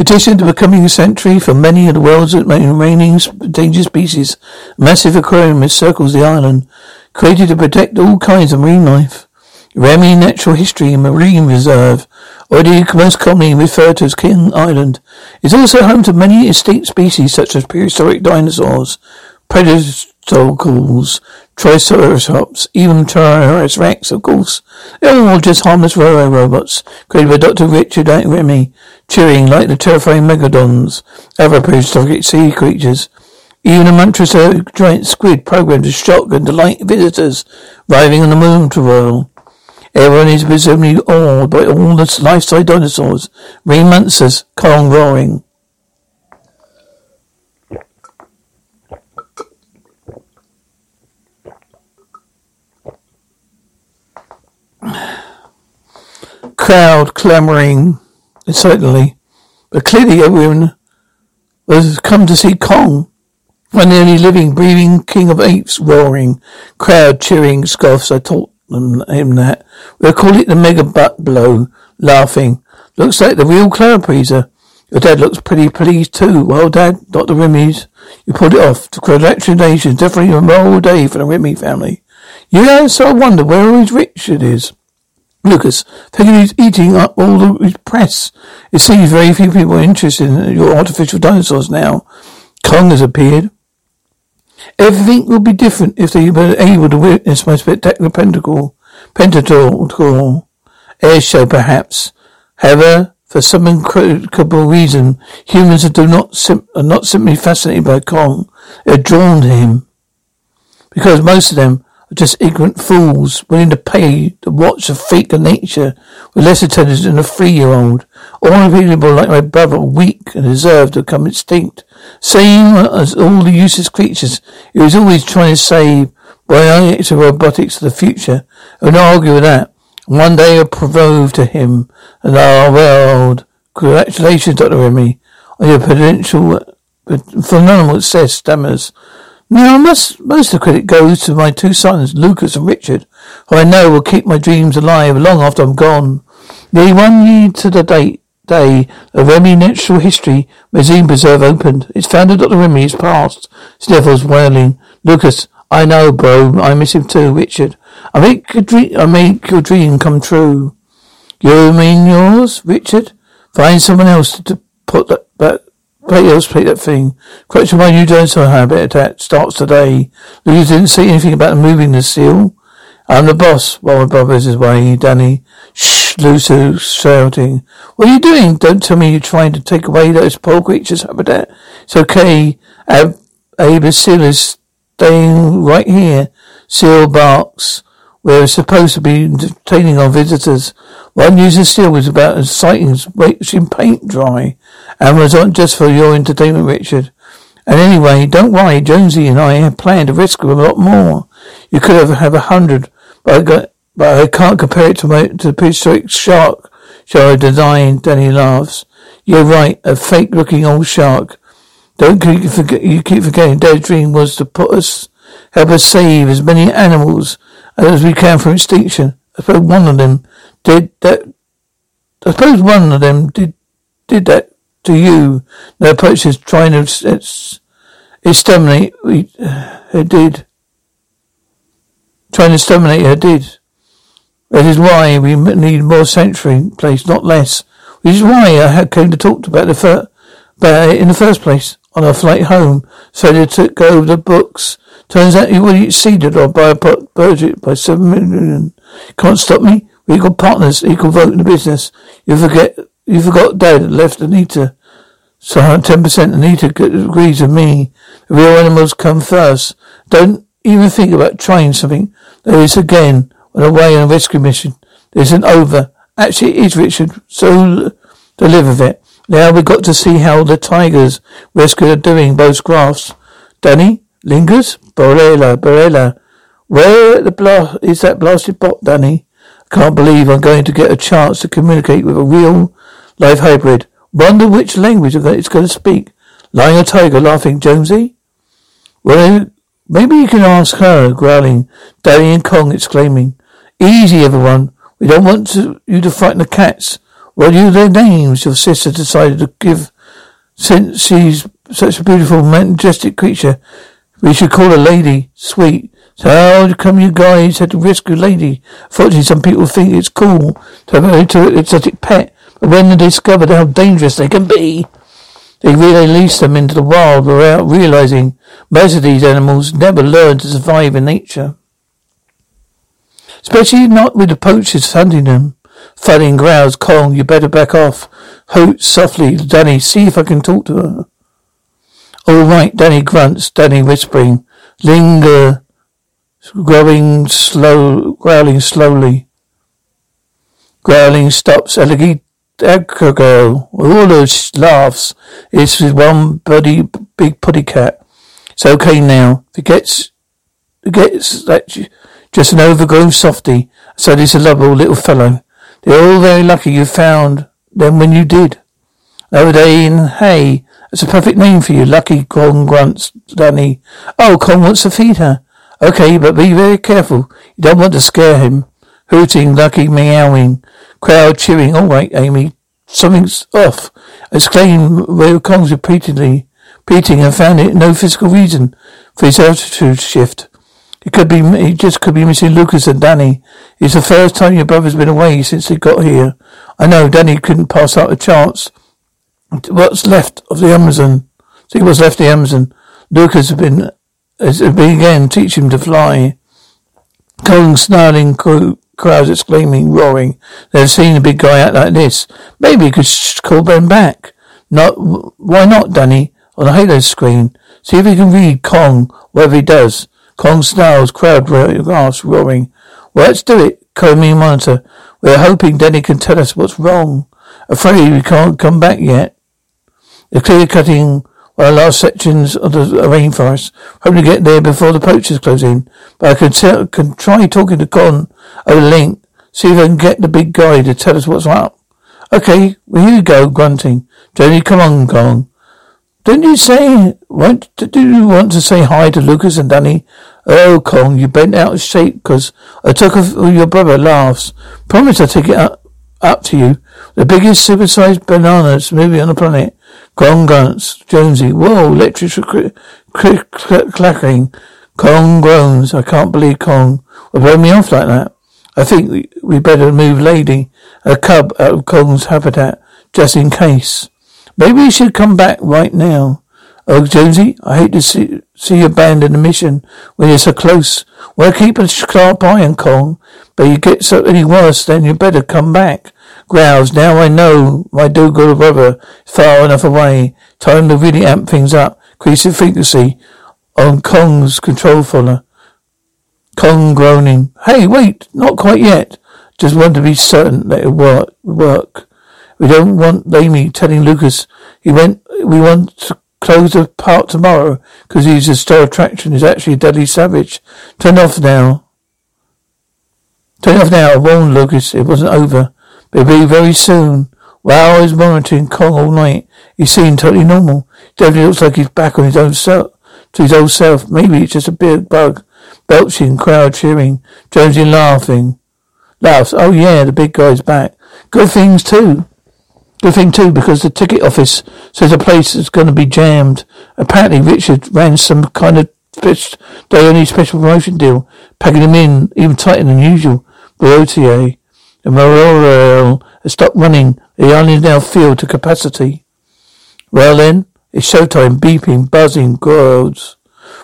Addition to becoming a sanctuary for many of the world's remaining endangered species, a massive aquarium encircles the island, created to protect all kinds of marine life. Remy Natural History and Marine Reserve, already most commonly referred to as King Island, is also home to many extinct species such as prehistoric dinosaurs, predacles, triceratops, even Tyrannosaurus rex, of course. They're all just harmless railroad robots, created by Dr. Richard. Remy, cheering like the terrifying megalodons, other prehistoric sea creatures. Even a Montreal giant squid programmed to shock and delight visitors arriving on the moon to roll. Everyone is presumably awed by all the life-size dinosaurs, marine monsters, Kong roaring. Crowd clamoring excitedly, but clearly everyone has come to see Kong. One the only living, breathing king of apes roaring, crowd cheering, scoffs. I taught him that. We'll call it the mega butt blow. Laughing. Looks like the real cloud pleaser. Your dad looks pretty pleased too. Well, Dad, Dr. Remy's, you pulled it off. Congratulations. Definitely a memorable day for the Remy family. So I wonder where all his Richard is. Lucas, thinking he's eating up all the his press. It seems very few people are interested in your artificial dinosaurs now. Kong has appeared. Everything will be different if they were able to witness my spectacular pentacle, pentacle air show, perhaps. However, for some incredible reason, humans do not sim- are not simply fascinated by Kong; they are drawn to him because most of them are just ignorant fools willing to pay to watch a freak of nature with less intelligence than a three-year-old. All people like my brother are weak and deserve to become extinct. Same as all the useless creatures he was always trying to save bionics and robotics of the future. I would not argue with that. One day I proved to him and our world. Congratulations, Dr. Remy, on your potential phenomenal success, stammers. Now, most, most of the credit goes to my two sons, Lucas and Richard, who I know will keep my dreams alive long after I'm gone. Nearly one year to the date, day, of Remy Natural History Museum Preserve opened. Its founder, Dr. Remy, is passed. Sniffles wailing. Lucas, I know, bro. I miss him too, Richard. I make a dream, I make your dream come true. You mean yours, Richard? Find someone else to put that, that Play else play that thing. Question why you don't so habit that starts today. You didn't say anything about moving the seal. I'm the boss while my brother's away, Danny. Shh, Lucy shouting. What are you doing? Don't tell me you're trying to take away those poor creatures' habitat. It's okay. Ab- Abe Seal is staying right here. Seal barks. We're supposed to be entertaining our visitors. One user seal was about as sighting as watching paint dry, and was on just for your entertainment, Richard. And anyway, don't worry, Jonesy and I have planned to risk of a lot more. You could have have a hundred, but I got, but I can't compare it to my to the prehistoric shark show I designed. Danny laughs. You're right, a fake-looking old shark. Don't keep forget, you keep forgetting. Dad's dream was to put us, help us save as many animals as we can from extinction. I suppose one of them did that. I suppose one of them did did that to you. The approach is trying to exterminate. We, uh, did. Trying to exterminate her did. That is why we need more sanctuary place, not less. Which is why I came to talk about the fir- about it in the first place on our flight home. So they took over the books Turns out you already exceeded or by a budget by seven million. Can't stop me. We got partners, equal vote in the business. You forget, you forgot Dad left Anita. So ten percent Anita agrees with me. The real animals come first. Don't even think about trying something. There is again on away on a rescue mission. There isn't over. Actually, it is Richard. So to live with it. Now we've got to see how the tigers rescue are doing. Both graphs. Danny, Ligers? Borella, Borella. Where the bla- is that blasted bot, Danny? I can't believe I'm going to get a chance to communicate with a real life hybrid. Wonder which language that it's going to speak. Lying a tiger laughing, Jonesy? Well, maybe you can ask her, growling. Danny and Kong exclaiming. Easy, everyone. We don't want to, you to frighten the cats What are their names? Your sister decided to give, since she's such a beautiful, majestic creature. We should call her Lady. Sweet. So how come you guys had to rescue Lady? Fortunately, some people think it's cool to have an exotic pet, when they discovered how dangerous they can be, they release them into the wild without realizing most of these animals never learn to survive in nature. Especially not with the poachers hunting them. Thudding growls, Kong, you better back off. Hoots softly, Danny, see if I can talk to her. All right, Danny grunts, Danny whispering. Linger, growing slow, growling slowly. Growling stops. Elegant girl. All those laughs. It's one buddy, big putty cat. It's okay now. Forgets, forgets that just an overgrown softy. So he's a lovable little fellow. They're all very lucky you found them when you did. Nowadays, hey, it's a perfect name for you. Lucky Kong grunts, Danny. Oh, Kong wants to feed her. Okay, but be very careful. You don't want to scare him. Hooting, Lucky meowing. Crowd cheering. All right, Amy. Something's off. Exclaimed Will Kong's repeatedly, repeating and found it no physical reason for his altitude shift. It could be, he just could be missing Lucas and Danny. It's the first time your brother's been away since he got here. I know Danny couldn't pass out a chance. What's left of the Amazon? See what's left of the Amazon. Lucas has been, has been again teach him to fly. Kong snarling crowds exclaiming, roaring. They've seen a big guy act like this. Maybe he could call Ben back. Not, why not, Danny? On the halo screen. See if he can read Kong, whatever he does. Kong snarls, crowd laughs, roaring. Well, let's do it, Comey monitor. We're hoping Danny can tell us what's wrong. Afraid we can't come back yet. The clear cutting the last sections of the rainforest. Hoping to get there before the poachers close in. But I can, tell, can try talking to Kong over the link. See if I can get the big guy to tell us what's up. Okay, well here you go, grunting. Johnny, come on, Kong. Don't you say, want, do you want to say hi to Lucas and Danny? Oh, Kong, you bent out of shape because I took off your brother laughs. Promise I'll take it up, up to you. The biggest supersized bananas movie on the planet. Kong grunts. Jonesy, whoa, electric clacking. Kong groans. I can't believe Kong would blow me off like that. I think we, better move Lady, a cub out of Kong's habitat, just in case. Maybe we should come back right now. Oh, Jonesy, I hate to see, see you abandon the mission when you're so close. Well, keep a sharp eye on Kong, but you get so any worse, then you better come back. Growls, now I know my do-gooder brother is far enough away. Time to really amp things up. Increase the frequency on Kong's control follower. Kong groaning. Hey, wait, not quite yet. Just want to be certain that it work. work. We don't want Amy telling Lucas he went. We want to close the park tomorrow because he's a star attraction. He's actually a deadly savage. Turn off now. Turn off now. I warned Lucas it wasn't over, it'll be very soon. Wow, I was monitoring Kong all night. He seemed totally normal. Definitely looks like he's back on his own self, to his old self. Maybe it's just a big bug. Belching, crowd cheering, Jonesy laughing. Laughs. Oh yeah, the big guy's back. Good things too. Good thing too, because the ticket office says the place is going to be jammed. Apparently, Richard ran some kind of day only special promotion deal, packing them in even tighter than usual. Barotier and Morel has uh, stopped running. They only now filled to capacity. Well then, it's showtime. Beeping, buzzing, growls.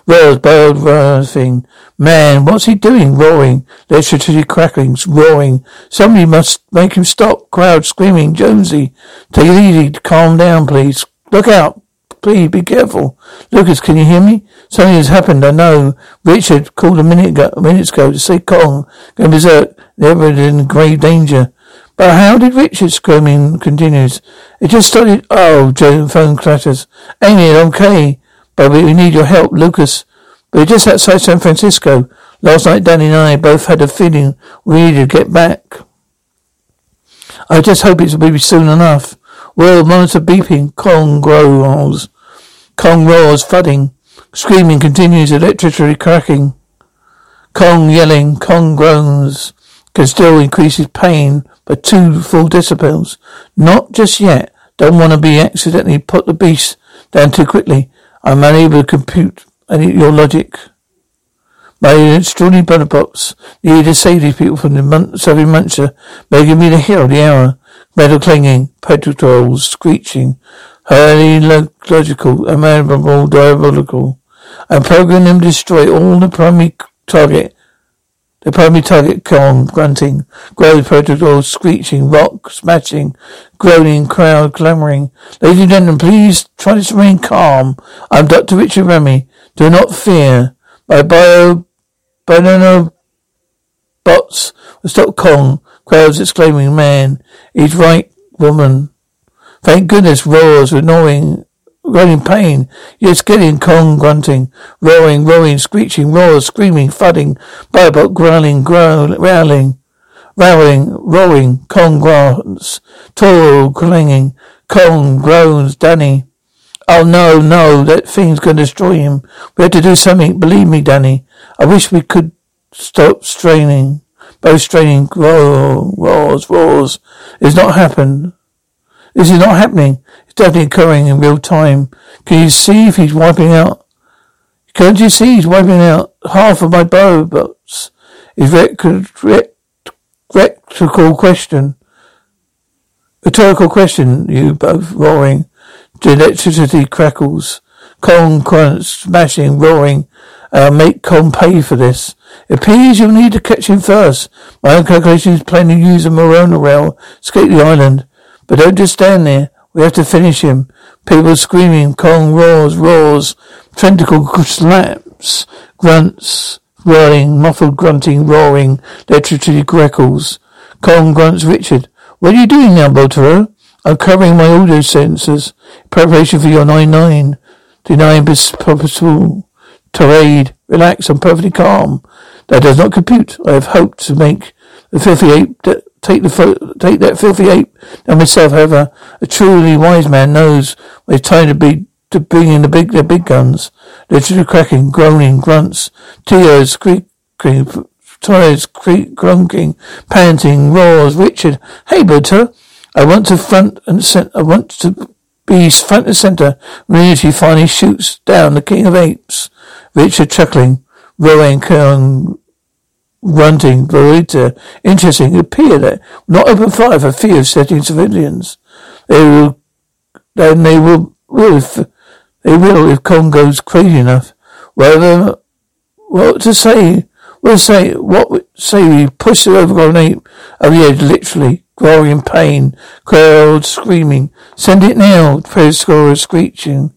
Rose, bold, thing. Man, what's he doing? Roaring. Electricity cracklings, roaring. Somebody must make him stop. Crowd screaming. Jonesy, take it easy. Calm down, please. Look out. Please be careful. Lucas, can you hear me? Something has happened, I know. Richard called a minute ago, minutes ago to say Kong going berserk. They're in grave danger. But how did Richard screaming continues? It just started. Oh, Joe, phone clatters. Amy, okay. But we need your help, Lucas. we're just outside San Francisco. Last night, Danny and I both had a feeling we needed to get back. I just hope it will be soon enough. Well, monitor beeping. Kong growls. Kong roars, thudding. Screaming continues, electricity cracking. Kong yelling. Kong groans. Can still increase his pain. by two full decibels. Not just yet. Don't want to be accidentally put the beast down too quickly. I'm unable to compute any your logic. My extraordinary blood box needed to save these people from the mon- Soviet muncher, making me the hero of the hour. Metal clanging, petrol screeching, highly logical, imaginable, diabolical. I'm programming them to destroy all the primary target the primary target Kong grunting, growls protocol screeching, rock smashing, groaning, crowd clamoring. Ladies and gentlemen, please try to remain calm. I'm Dr. Richard Remy. Do not fear. My bio banana bots will stop Kong. Crowds exclaiming, man, he's right, woman. Thank goodness roars, annoying Growling pain. Yes, getting Kong grunting, roaring, roaring, screeching, roars, screaming, thudding, Biobot growling, growling, growling, rowling, roaring, Kong grunts, tall, clanging, Kong groans, Danny. Oh no, no, that thing's gonna destroy him. We have to do something, believe me, Danny. I wish we could stop straining. Both straining, roar, roars, roars. It's not happened. This is not happening It's definitely occurring in real time. Can you see if he's wiping out? Can't you see he's wiping out half of my boats? Is rhetorical question. Rhetorical question, you both roaring. The electricity crackles. Kong grunts, smashing, roaring. Uh, make Kong pay for this. It appears you'll need to catch him first. My own calculations plan to use a Morona rail, escape the island. But don't just stand there. We have to finish him. People screaming, Kong roars, roars, tentacle slaps, grunts, whirling, muffled grunting, roaring, electricity crackles. Kong grunts, Richard. What are you doing now, Botero? I'm covering my audio sensors. Preparation for your 9-9. Denying purposeful tirade. relaxed I'm perfectly calm. That does not compute. I have hoped to make the filthy ape take the take that filthy ape and myself. However, a truly wise man knows when it's time to be to bring in the big the big guns. Literally cracking, groaning, grunts, tears, creaking, tires creak, grunking, panting, roars. Richard, hey, Butter, I want to front and cent- I want to be front and center when he finally shoots down the king of apes. Richard chuckling, roaring, grunting, Verita. Interesting. It appeared that not open fire for fear of setting civilians. They will, then they will, will if, they will if Kong goes crazy enough. Well, what to say? We'll say, what say we push the overgrown ape over the edge, literally, growling in pain, crowd screaming. Send it now, Prez scorer screeching,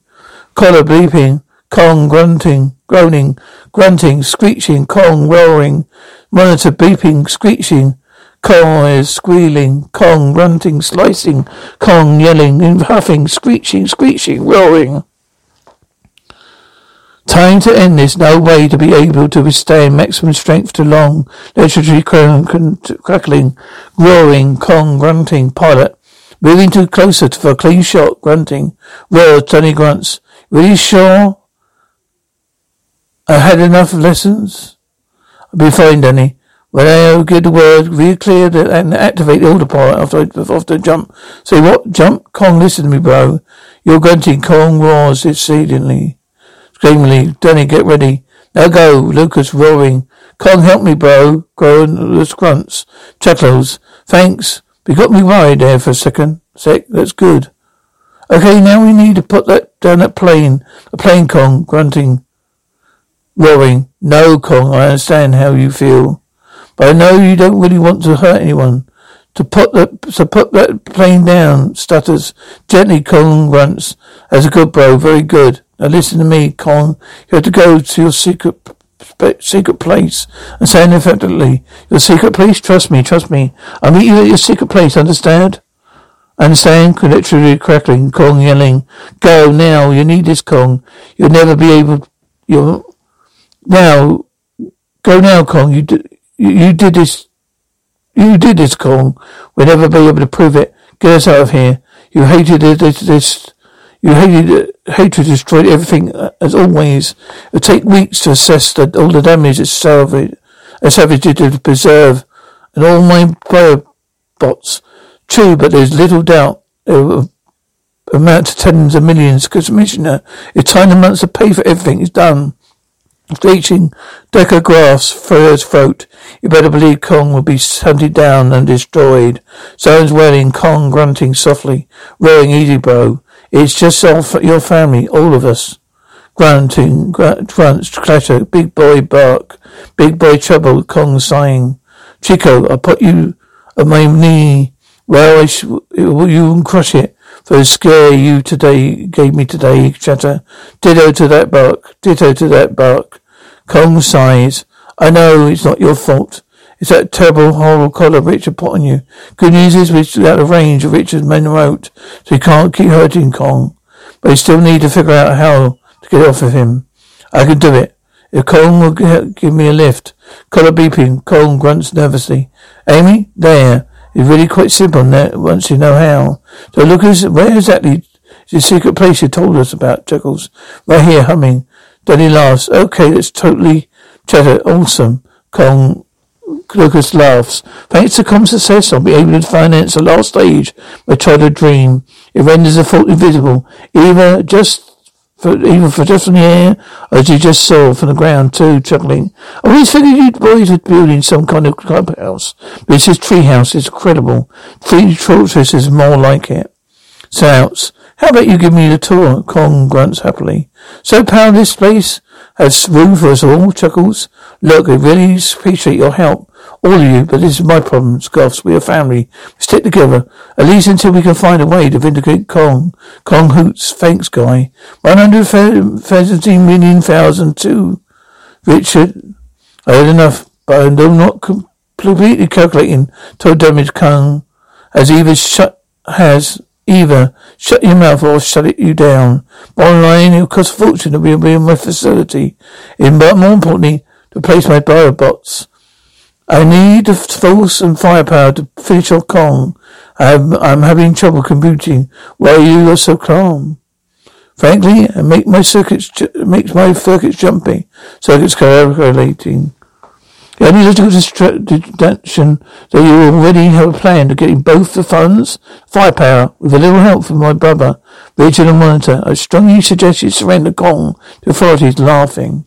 collar bleeping, Kong grunting, groaning, grunting, screeching, Kong roaring, monitor beeping, screeching, Kong is squealing, Kong grunting, slicing, Kong yelling and huffing, screeching, screeching, roaring. Time to end this. No way to be able to withstand maximum strength to long, electricity crackling, roaring, Kong grunting, pilot. Moving too closer to for a clean shot, grunting. Roars, Tony grunts. Really sure? I had enough lessons. I'll be fine, Danny. When I give the word, read clear that and activate the autopilot after after I jump. Say what? Jump? Kong, listen to me, bro. You're grunting. Kong roars exceedingly. Screamingly. Danny, get ready. Now go. Lucas roaring. Kong, help me, bro. Groan, grunts. Chuckles. Thanks. You got me worried there for a second. Sec, that's good. Okay, now we need to put that down that plane. The plane, Kong, grunting. Roaring. No, Kong, I understand how you feel. But I know you don't really want to hurt anyone. To put that, to put that plane down, stutters. Gently, Kong grunts. That's a good bro, very good. Now listen to me, Kong. You have to go to your secret secret place and say effectively, your secret place, trust me, trust me. I'll meet you at your secret place, understand? Understand? Literally crackling, Kong yelling, go now, you need this, Kong. You'll never be able, you'll, now, go now, Kong. You did, you, you did this. You did this, Kong. We'll never be able to prove it. Get us out of here. You hated this. this you hated hatred destroyed everything uh, as always. It would take weeks to assess the, all the damage it's salvaged, a savage did to preserve, and all my bio, bots. True, but there's little doubt it will amount to tens of millions. because Commissioner, it's time the months to pay for everything is done. Reaching Decker through his throat. You better believe Kong will be hunted down and destroyed. Someone's wailing, Kong grunting softly, rowing easy, bro. It's just your family, all of us. Grunting, grunts, clatter, big boy bark, big boy trouble, Kong sighing. Chico, I'll put you on my knee. Well, I sh- you won't crush it for the scare you today gave me today, Chatter. Ditto to that bark. Ditto to that bark. Kong sighs. I know it's not your fault. It's that terrible, horrible collar Richard put on you. Good news is we're out of range of Richard's men wrote, so he can't keep hurting Kong. But we still need to figure out how to get off of him. I can do it. If Kong will give me a lift. Collar beeping. Kong grunts nervously. Amy? There. It's really quite simple now, once you know how. So Lucas, where exactly is the secret place you told us about, Chuckles? Right here, humming. Danny laughs. Okay, that's totally chatter. Awesome. Kong Lucas laughs. Thanks to common success, I'll be able to finance the last stage of a dream. It renders the fault invisible. Either just for, even for just from the air, as you just saw from the ground too, chuckling. I always figured you boys were building some kind of clubhouse, this is treehouse. It's incredible. Three fortress is more like it. Souts, how about you give me the tour? Kong grunts happily. So proud this place has room for us all, chuckles. Look, I really appreciate your help. All of you, but this is my problem, Scoffs. We are family. We stick together. At least until we can find a way to vindicate Kong. Kong hoots. Thanks, guy. One hundred seventeen million thousand two. Richard. I had enough, but I'm not completely calculating total damage Kong has either shut has either shut your mouth or shut it you down. Bottom line, it will cost a fortune to be in my facility. In, but more importantly, to place my biobots. I need the force and firepower to finish off Kong. I'm, I'm having trouble computing why you are so calm. Frankly, I make my circuits ju- makes my circuits jumping, Circuits correlating. The only logical deduction that you already have a plan to getting both the funds, firepower, with a little help from my brother, Richard and Monitor. I strongly suggest you surrender Kong to authorities laughing.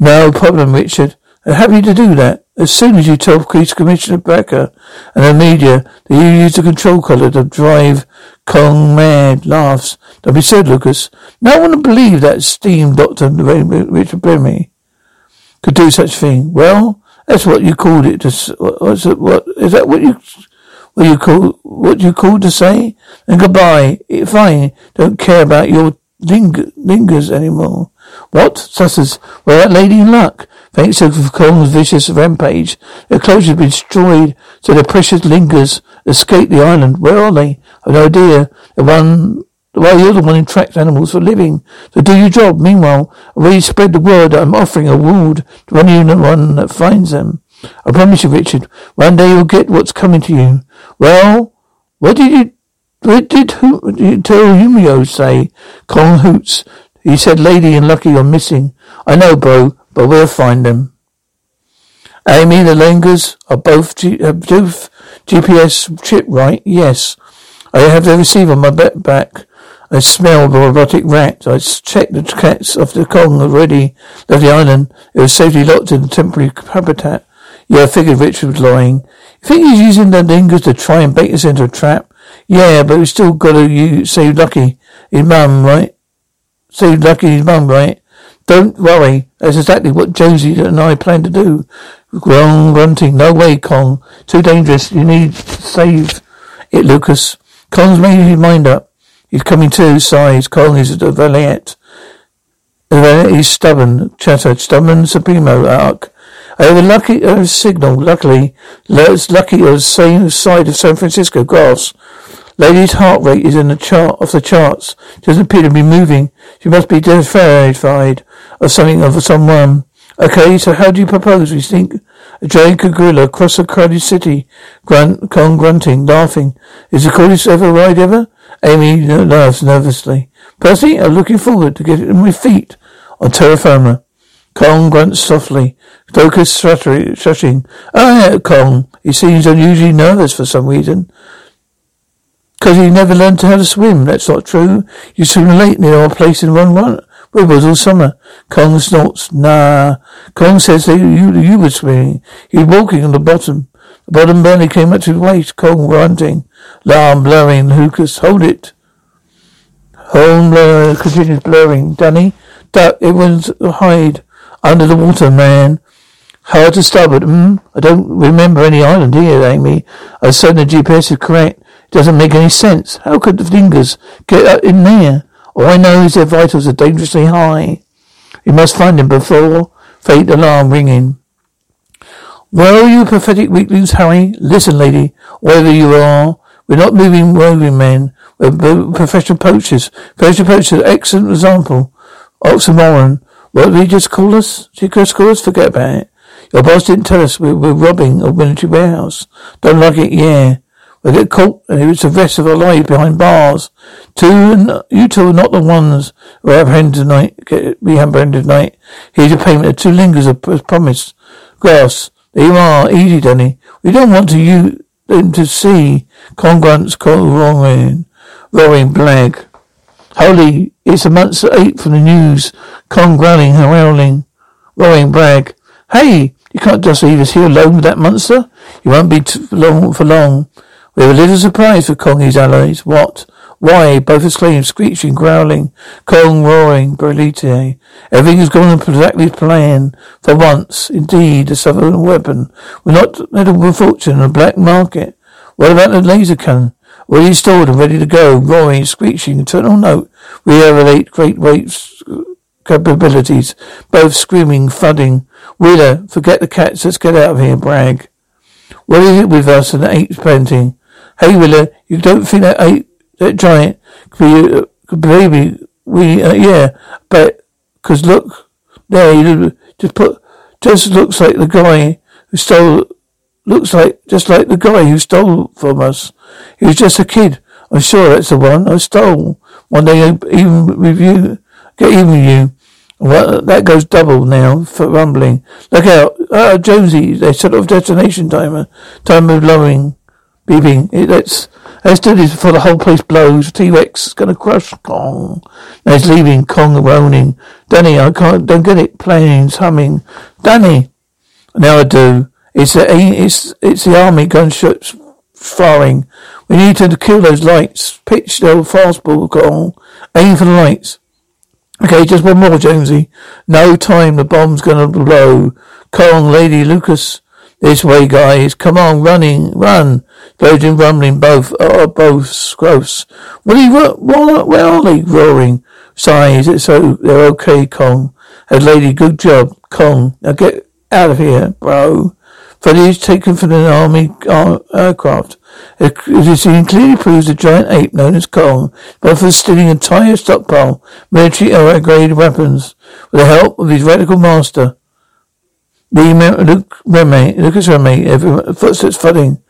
No problem, Richard. I'm happy to do that. As soon as you tell Police Commissioner Becker and the media that you use the control collar to drive Kong mad, laughs. Don't be sad, Lucas. No one would believe that steam Doctor Richard Brimley could do such thing. Well, that's what you called it. To, what's it, what is that? What you what you call what you called to say? And goodbye. It fine. Don't care about your ling- ligers anymore. What? Sussers. Well, that lady in luck. Thanks to Kong's vicious rampage, the clothes have been destroyed, so the precious ligers escaped the island. Where are they? I've no idea. The one, well, you're the one who tracks animals for living. So do your job. Meanwhile, I've already spread the word I'm offering a reward to anyone that finds them. I promise you, Richard, one day you'll get what's coming to you. Well, what did you, what did, who, did you Humio say? Kong hoots. He said Lady and Lucky are missing. I know, bro but we'll find them. Amy, the Ligers are both, G- uh, both GPS chip, right? Yes. I have the receiver on my back. I smell the robotic rat. I checked the cats off the Kong already left the island. It was safely locked in a temporary habitat. Yeah, I figured Richard was lying. You think he's using the ligers to try and bait us into a trap? Yeah, but we still gotta use, save Lucky, his mum, right? Save Lucky, his mum, right? Don't worry. That's exactly what Jonesy and I plan to do. Grown grunting. No way, Kong. Too dangerous. You need to save it, Lucas. Kong's made his mind up. He's coming to. Sighs. Is the Valiant. He's stubborn. Chatter. Stubborn Supremo arc. I have a lucky uh, signal. Luckily, it's lucky on the same side of San Francisco. Grass. Lady's heart rate is in the chart off the charts. She doesn't appear to be moving. She must be terrified of something of someone. Okay, so how do you propose we think? a giant gorilla across a crowded city? Grunt, Kong grunting, laughing. Is the coolest ever ride ever? Amy laughs nervously. Percy, I'm looking forward to getting my feet on terra firma. Kong grunts softly. Lucas shushing. Oh, yeah, Kong. He seems unusually nervous for some reason. Because he never learned how to swim. That's not true. You swim late near our place in one run. Where was all summer? Kong snorts. Nah. Kong says that you, you were swimming. Was walking on the bottom. Bottom barely came up to his waist. Kong grunting. Alarm blurring. Lucas, hold it. Home blur continues blurring. Danny, duck. Everyone's hide under the water, man. Hard to starboard. Hmm? I don't remember any island here, Amy. I certain the GPS is correct. It doesn't make any sense. How could the fingers get in there? All I know is their vitals are dangerously high. We must find them before fate alarm ringing. Well, you pathetic weaklings, Harry. Listen, lady, wherever you are, we're not moving roving men. We're professional poachers. Professional poachers, excellent example. Oxymoron. What did he just call us? Did he just call us? Forget about it. Your boss didn't tell us we were robbing a military warehouse. Don't like it, yeah. We'll get caught and it's the rest of our lives behind bars. Two, you two are not the ones who are apprehended tonight. Get, be apprehended tonight. Here's your payment of two ligers as promised. Grass. There you are. Easy, Danny. We don't want to you them to see. Kong grunts, roaring, roaring blag. Holy, it's a month eight from the news. Kong growling, howling, roaring brag. Hey, you can't just leave us here alone with that monster. You won't be long for long. We have a little surprise for Kong allies. What? Why? Both exclaimed, screeching, growling, Kong roaring, Berlite. Everything has gone exactly as planned. For once, indeed, the southern weapon will not let a fortune in a black market. What about the laser cannon? Well, installed and ready to go, roaring, screeching, eternal note. We have eight great weights capabilities, both screaming, thudding. Wheeler, forget the cats, let's get out of here, brag. What is it with us and the apes painting? Hey, Willa, you don't think that ape, that giant, could be, uh, could baby? We, uh, yeah, but, cause look, there, you just put, just looks like the guy who stole, looks like, just like the guy who stole from us. He was just a kid. I'm sure that's the one I stole. One day, even with you, get even with you. Well, that goes double now for rumbling. Look out. Ah, Jonesy, they set off detonation timer. Time of lowering beeping. It, let's let's do this before the whole place blows. T Rex is gonna crush Kong. Now it's leaving Kong moaning. Danny, I can't don't get it. Planes humming. Danny. Now I do. It's the it's it's the army gunshots firing. We need to kill those lights. Pitch the old fastball Kong. Aim for the lights. Okay, just one more, Jonesy. No time. The bomb's gonna blow. Kong, Lady Lucas. This way, guys. Come on, running, run. Explosion rumbling, both, oh, both gross. You, what, where are they? Roaring. Sighs, it's so, they're okay, Kong. Had lady, good job, Kong. Now get out of here, bro. Footage taken from an army uh, aircraft. It is clearly proves the giant ape known as Kong, both for stealing entire stockpile, military grade weapons, with the help of his radical master. The Luke Remy, Lucas Remy, every footsteps thudding.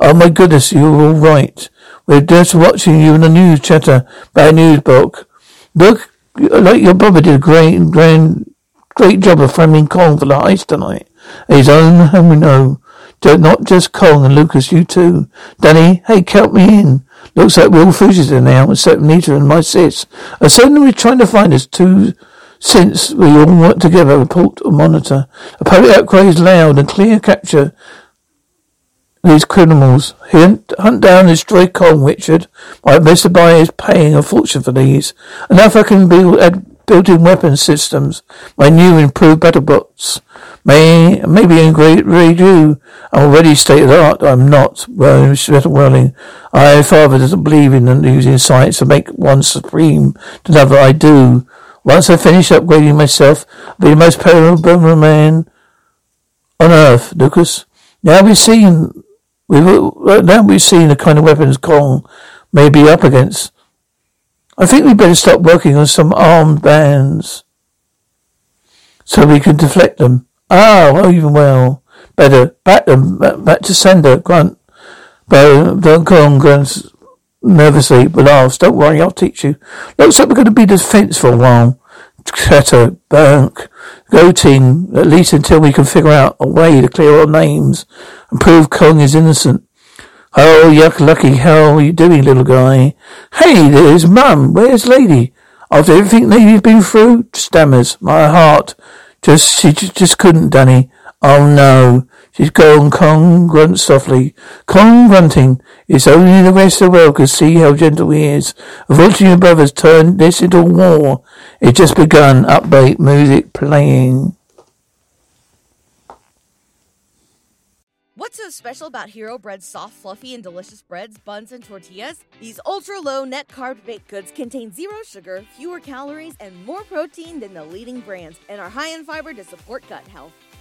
Oh my goodness, you're all right. We're just watching you in the news chatter. Bad news book. Look, like your brother did a great, grand, great job of framing Kong for the heist tonight. His own home, no. Not not just Kong and Lucas, you too. Danny, hey, count me in. Looks like we're all fugitive now, except Nita and my sis. I certainly we're trying to find us two since we all work together, report or monitor. A public outcry is loud and clear capture these criminals. Hunt, down and destroy Kong, Richard. My Mr. Buy is paying a fortune for these. Enough I can build built-in weapon systems. My new improved battle bots. May maybe in great redo. I'm already state of the art. I'm not. Well, Welling. I father doesn't believe in using science to make one supreme to another. I do. Once I finish upgrading myself, I'll be the most powerful man on earth, Lucas. Now we've seen, we've, now we've seen the kind of weapons Kong may be up against. I think we'd better stop working on some armed bands so we can deflect them. Ah, well, even well. Better back them back to sender. Grunt. Don't Kong grunts nervously, but laughs. Don't worry, I'll teach you. Looks like we're going to be defense for a while. Chatter, Bank, Go team, at least until we can figure out a way to clear our names and prove Kong is innocent. Oh, yuck, lucky hell are you doing, little guy? Hey, there's Mum. Where's Lady? After everything Lady's been through, stammers. My heart. Just, she just couldn't, Danny. Oh no. She's gone. Kong grunts softly. Kong grunting. It's only the rest of the world can see how gentle he is. Unfortunately, your brothers turned this into war. It just begun. Upbeat music playing. What's so special about Hero Bread's soft, fluffy, and delicious breads, buns, and tortillas? These ultra low net carb baked goods contain zero sugar, fewer calories, and more protein than the leading brands, and are high in fiber to support gut health.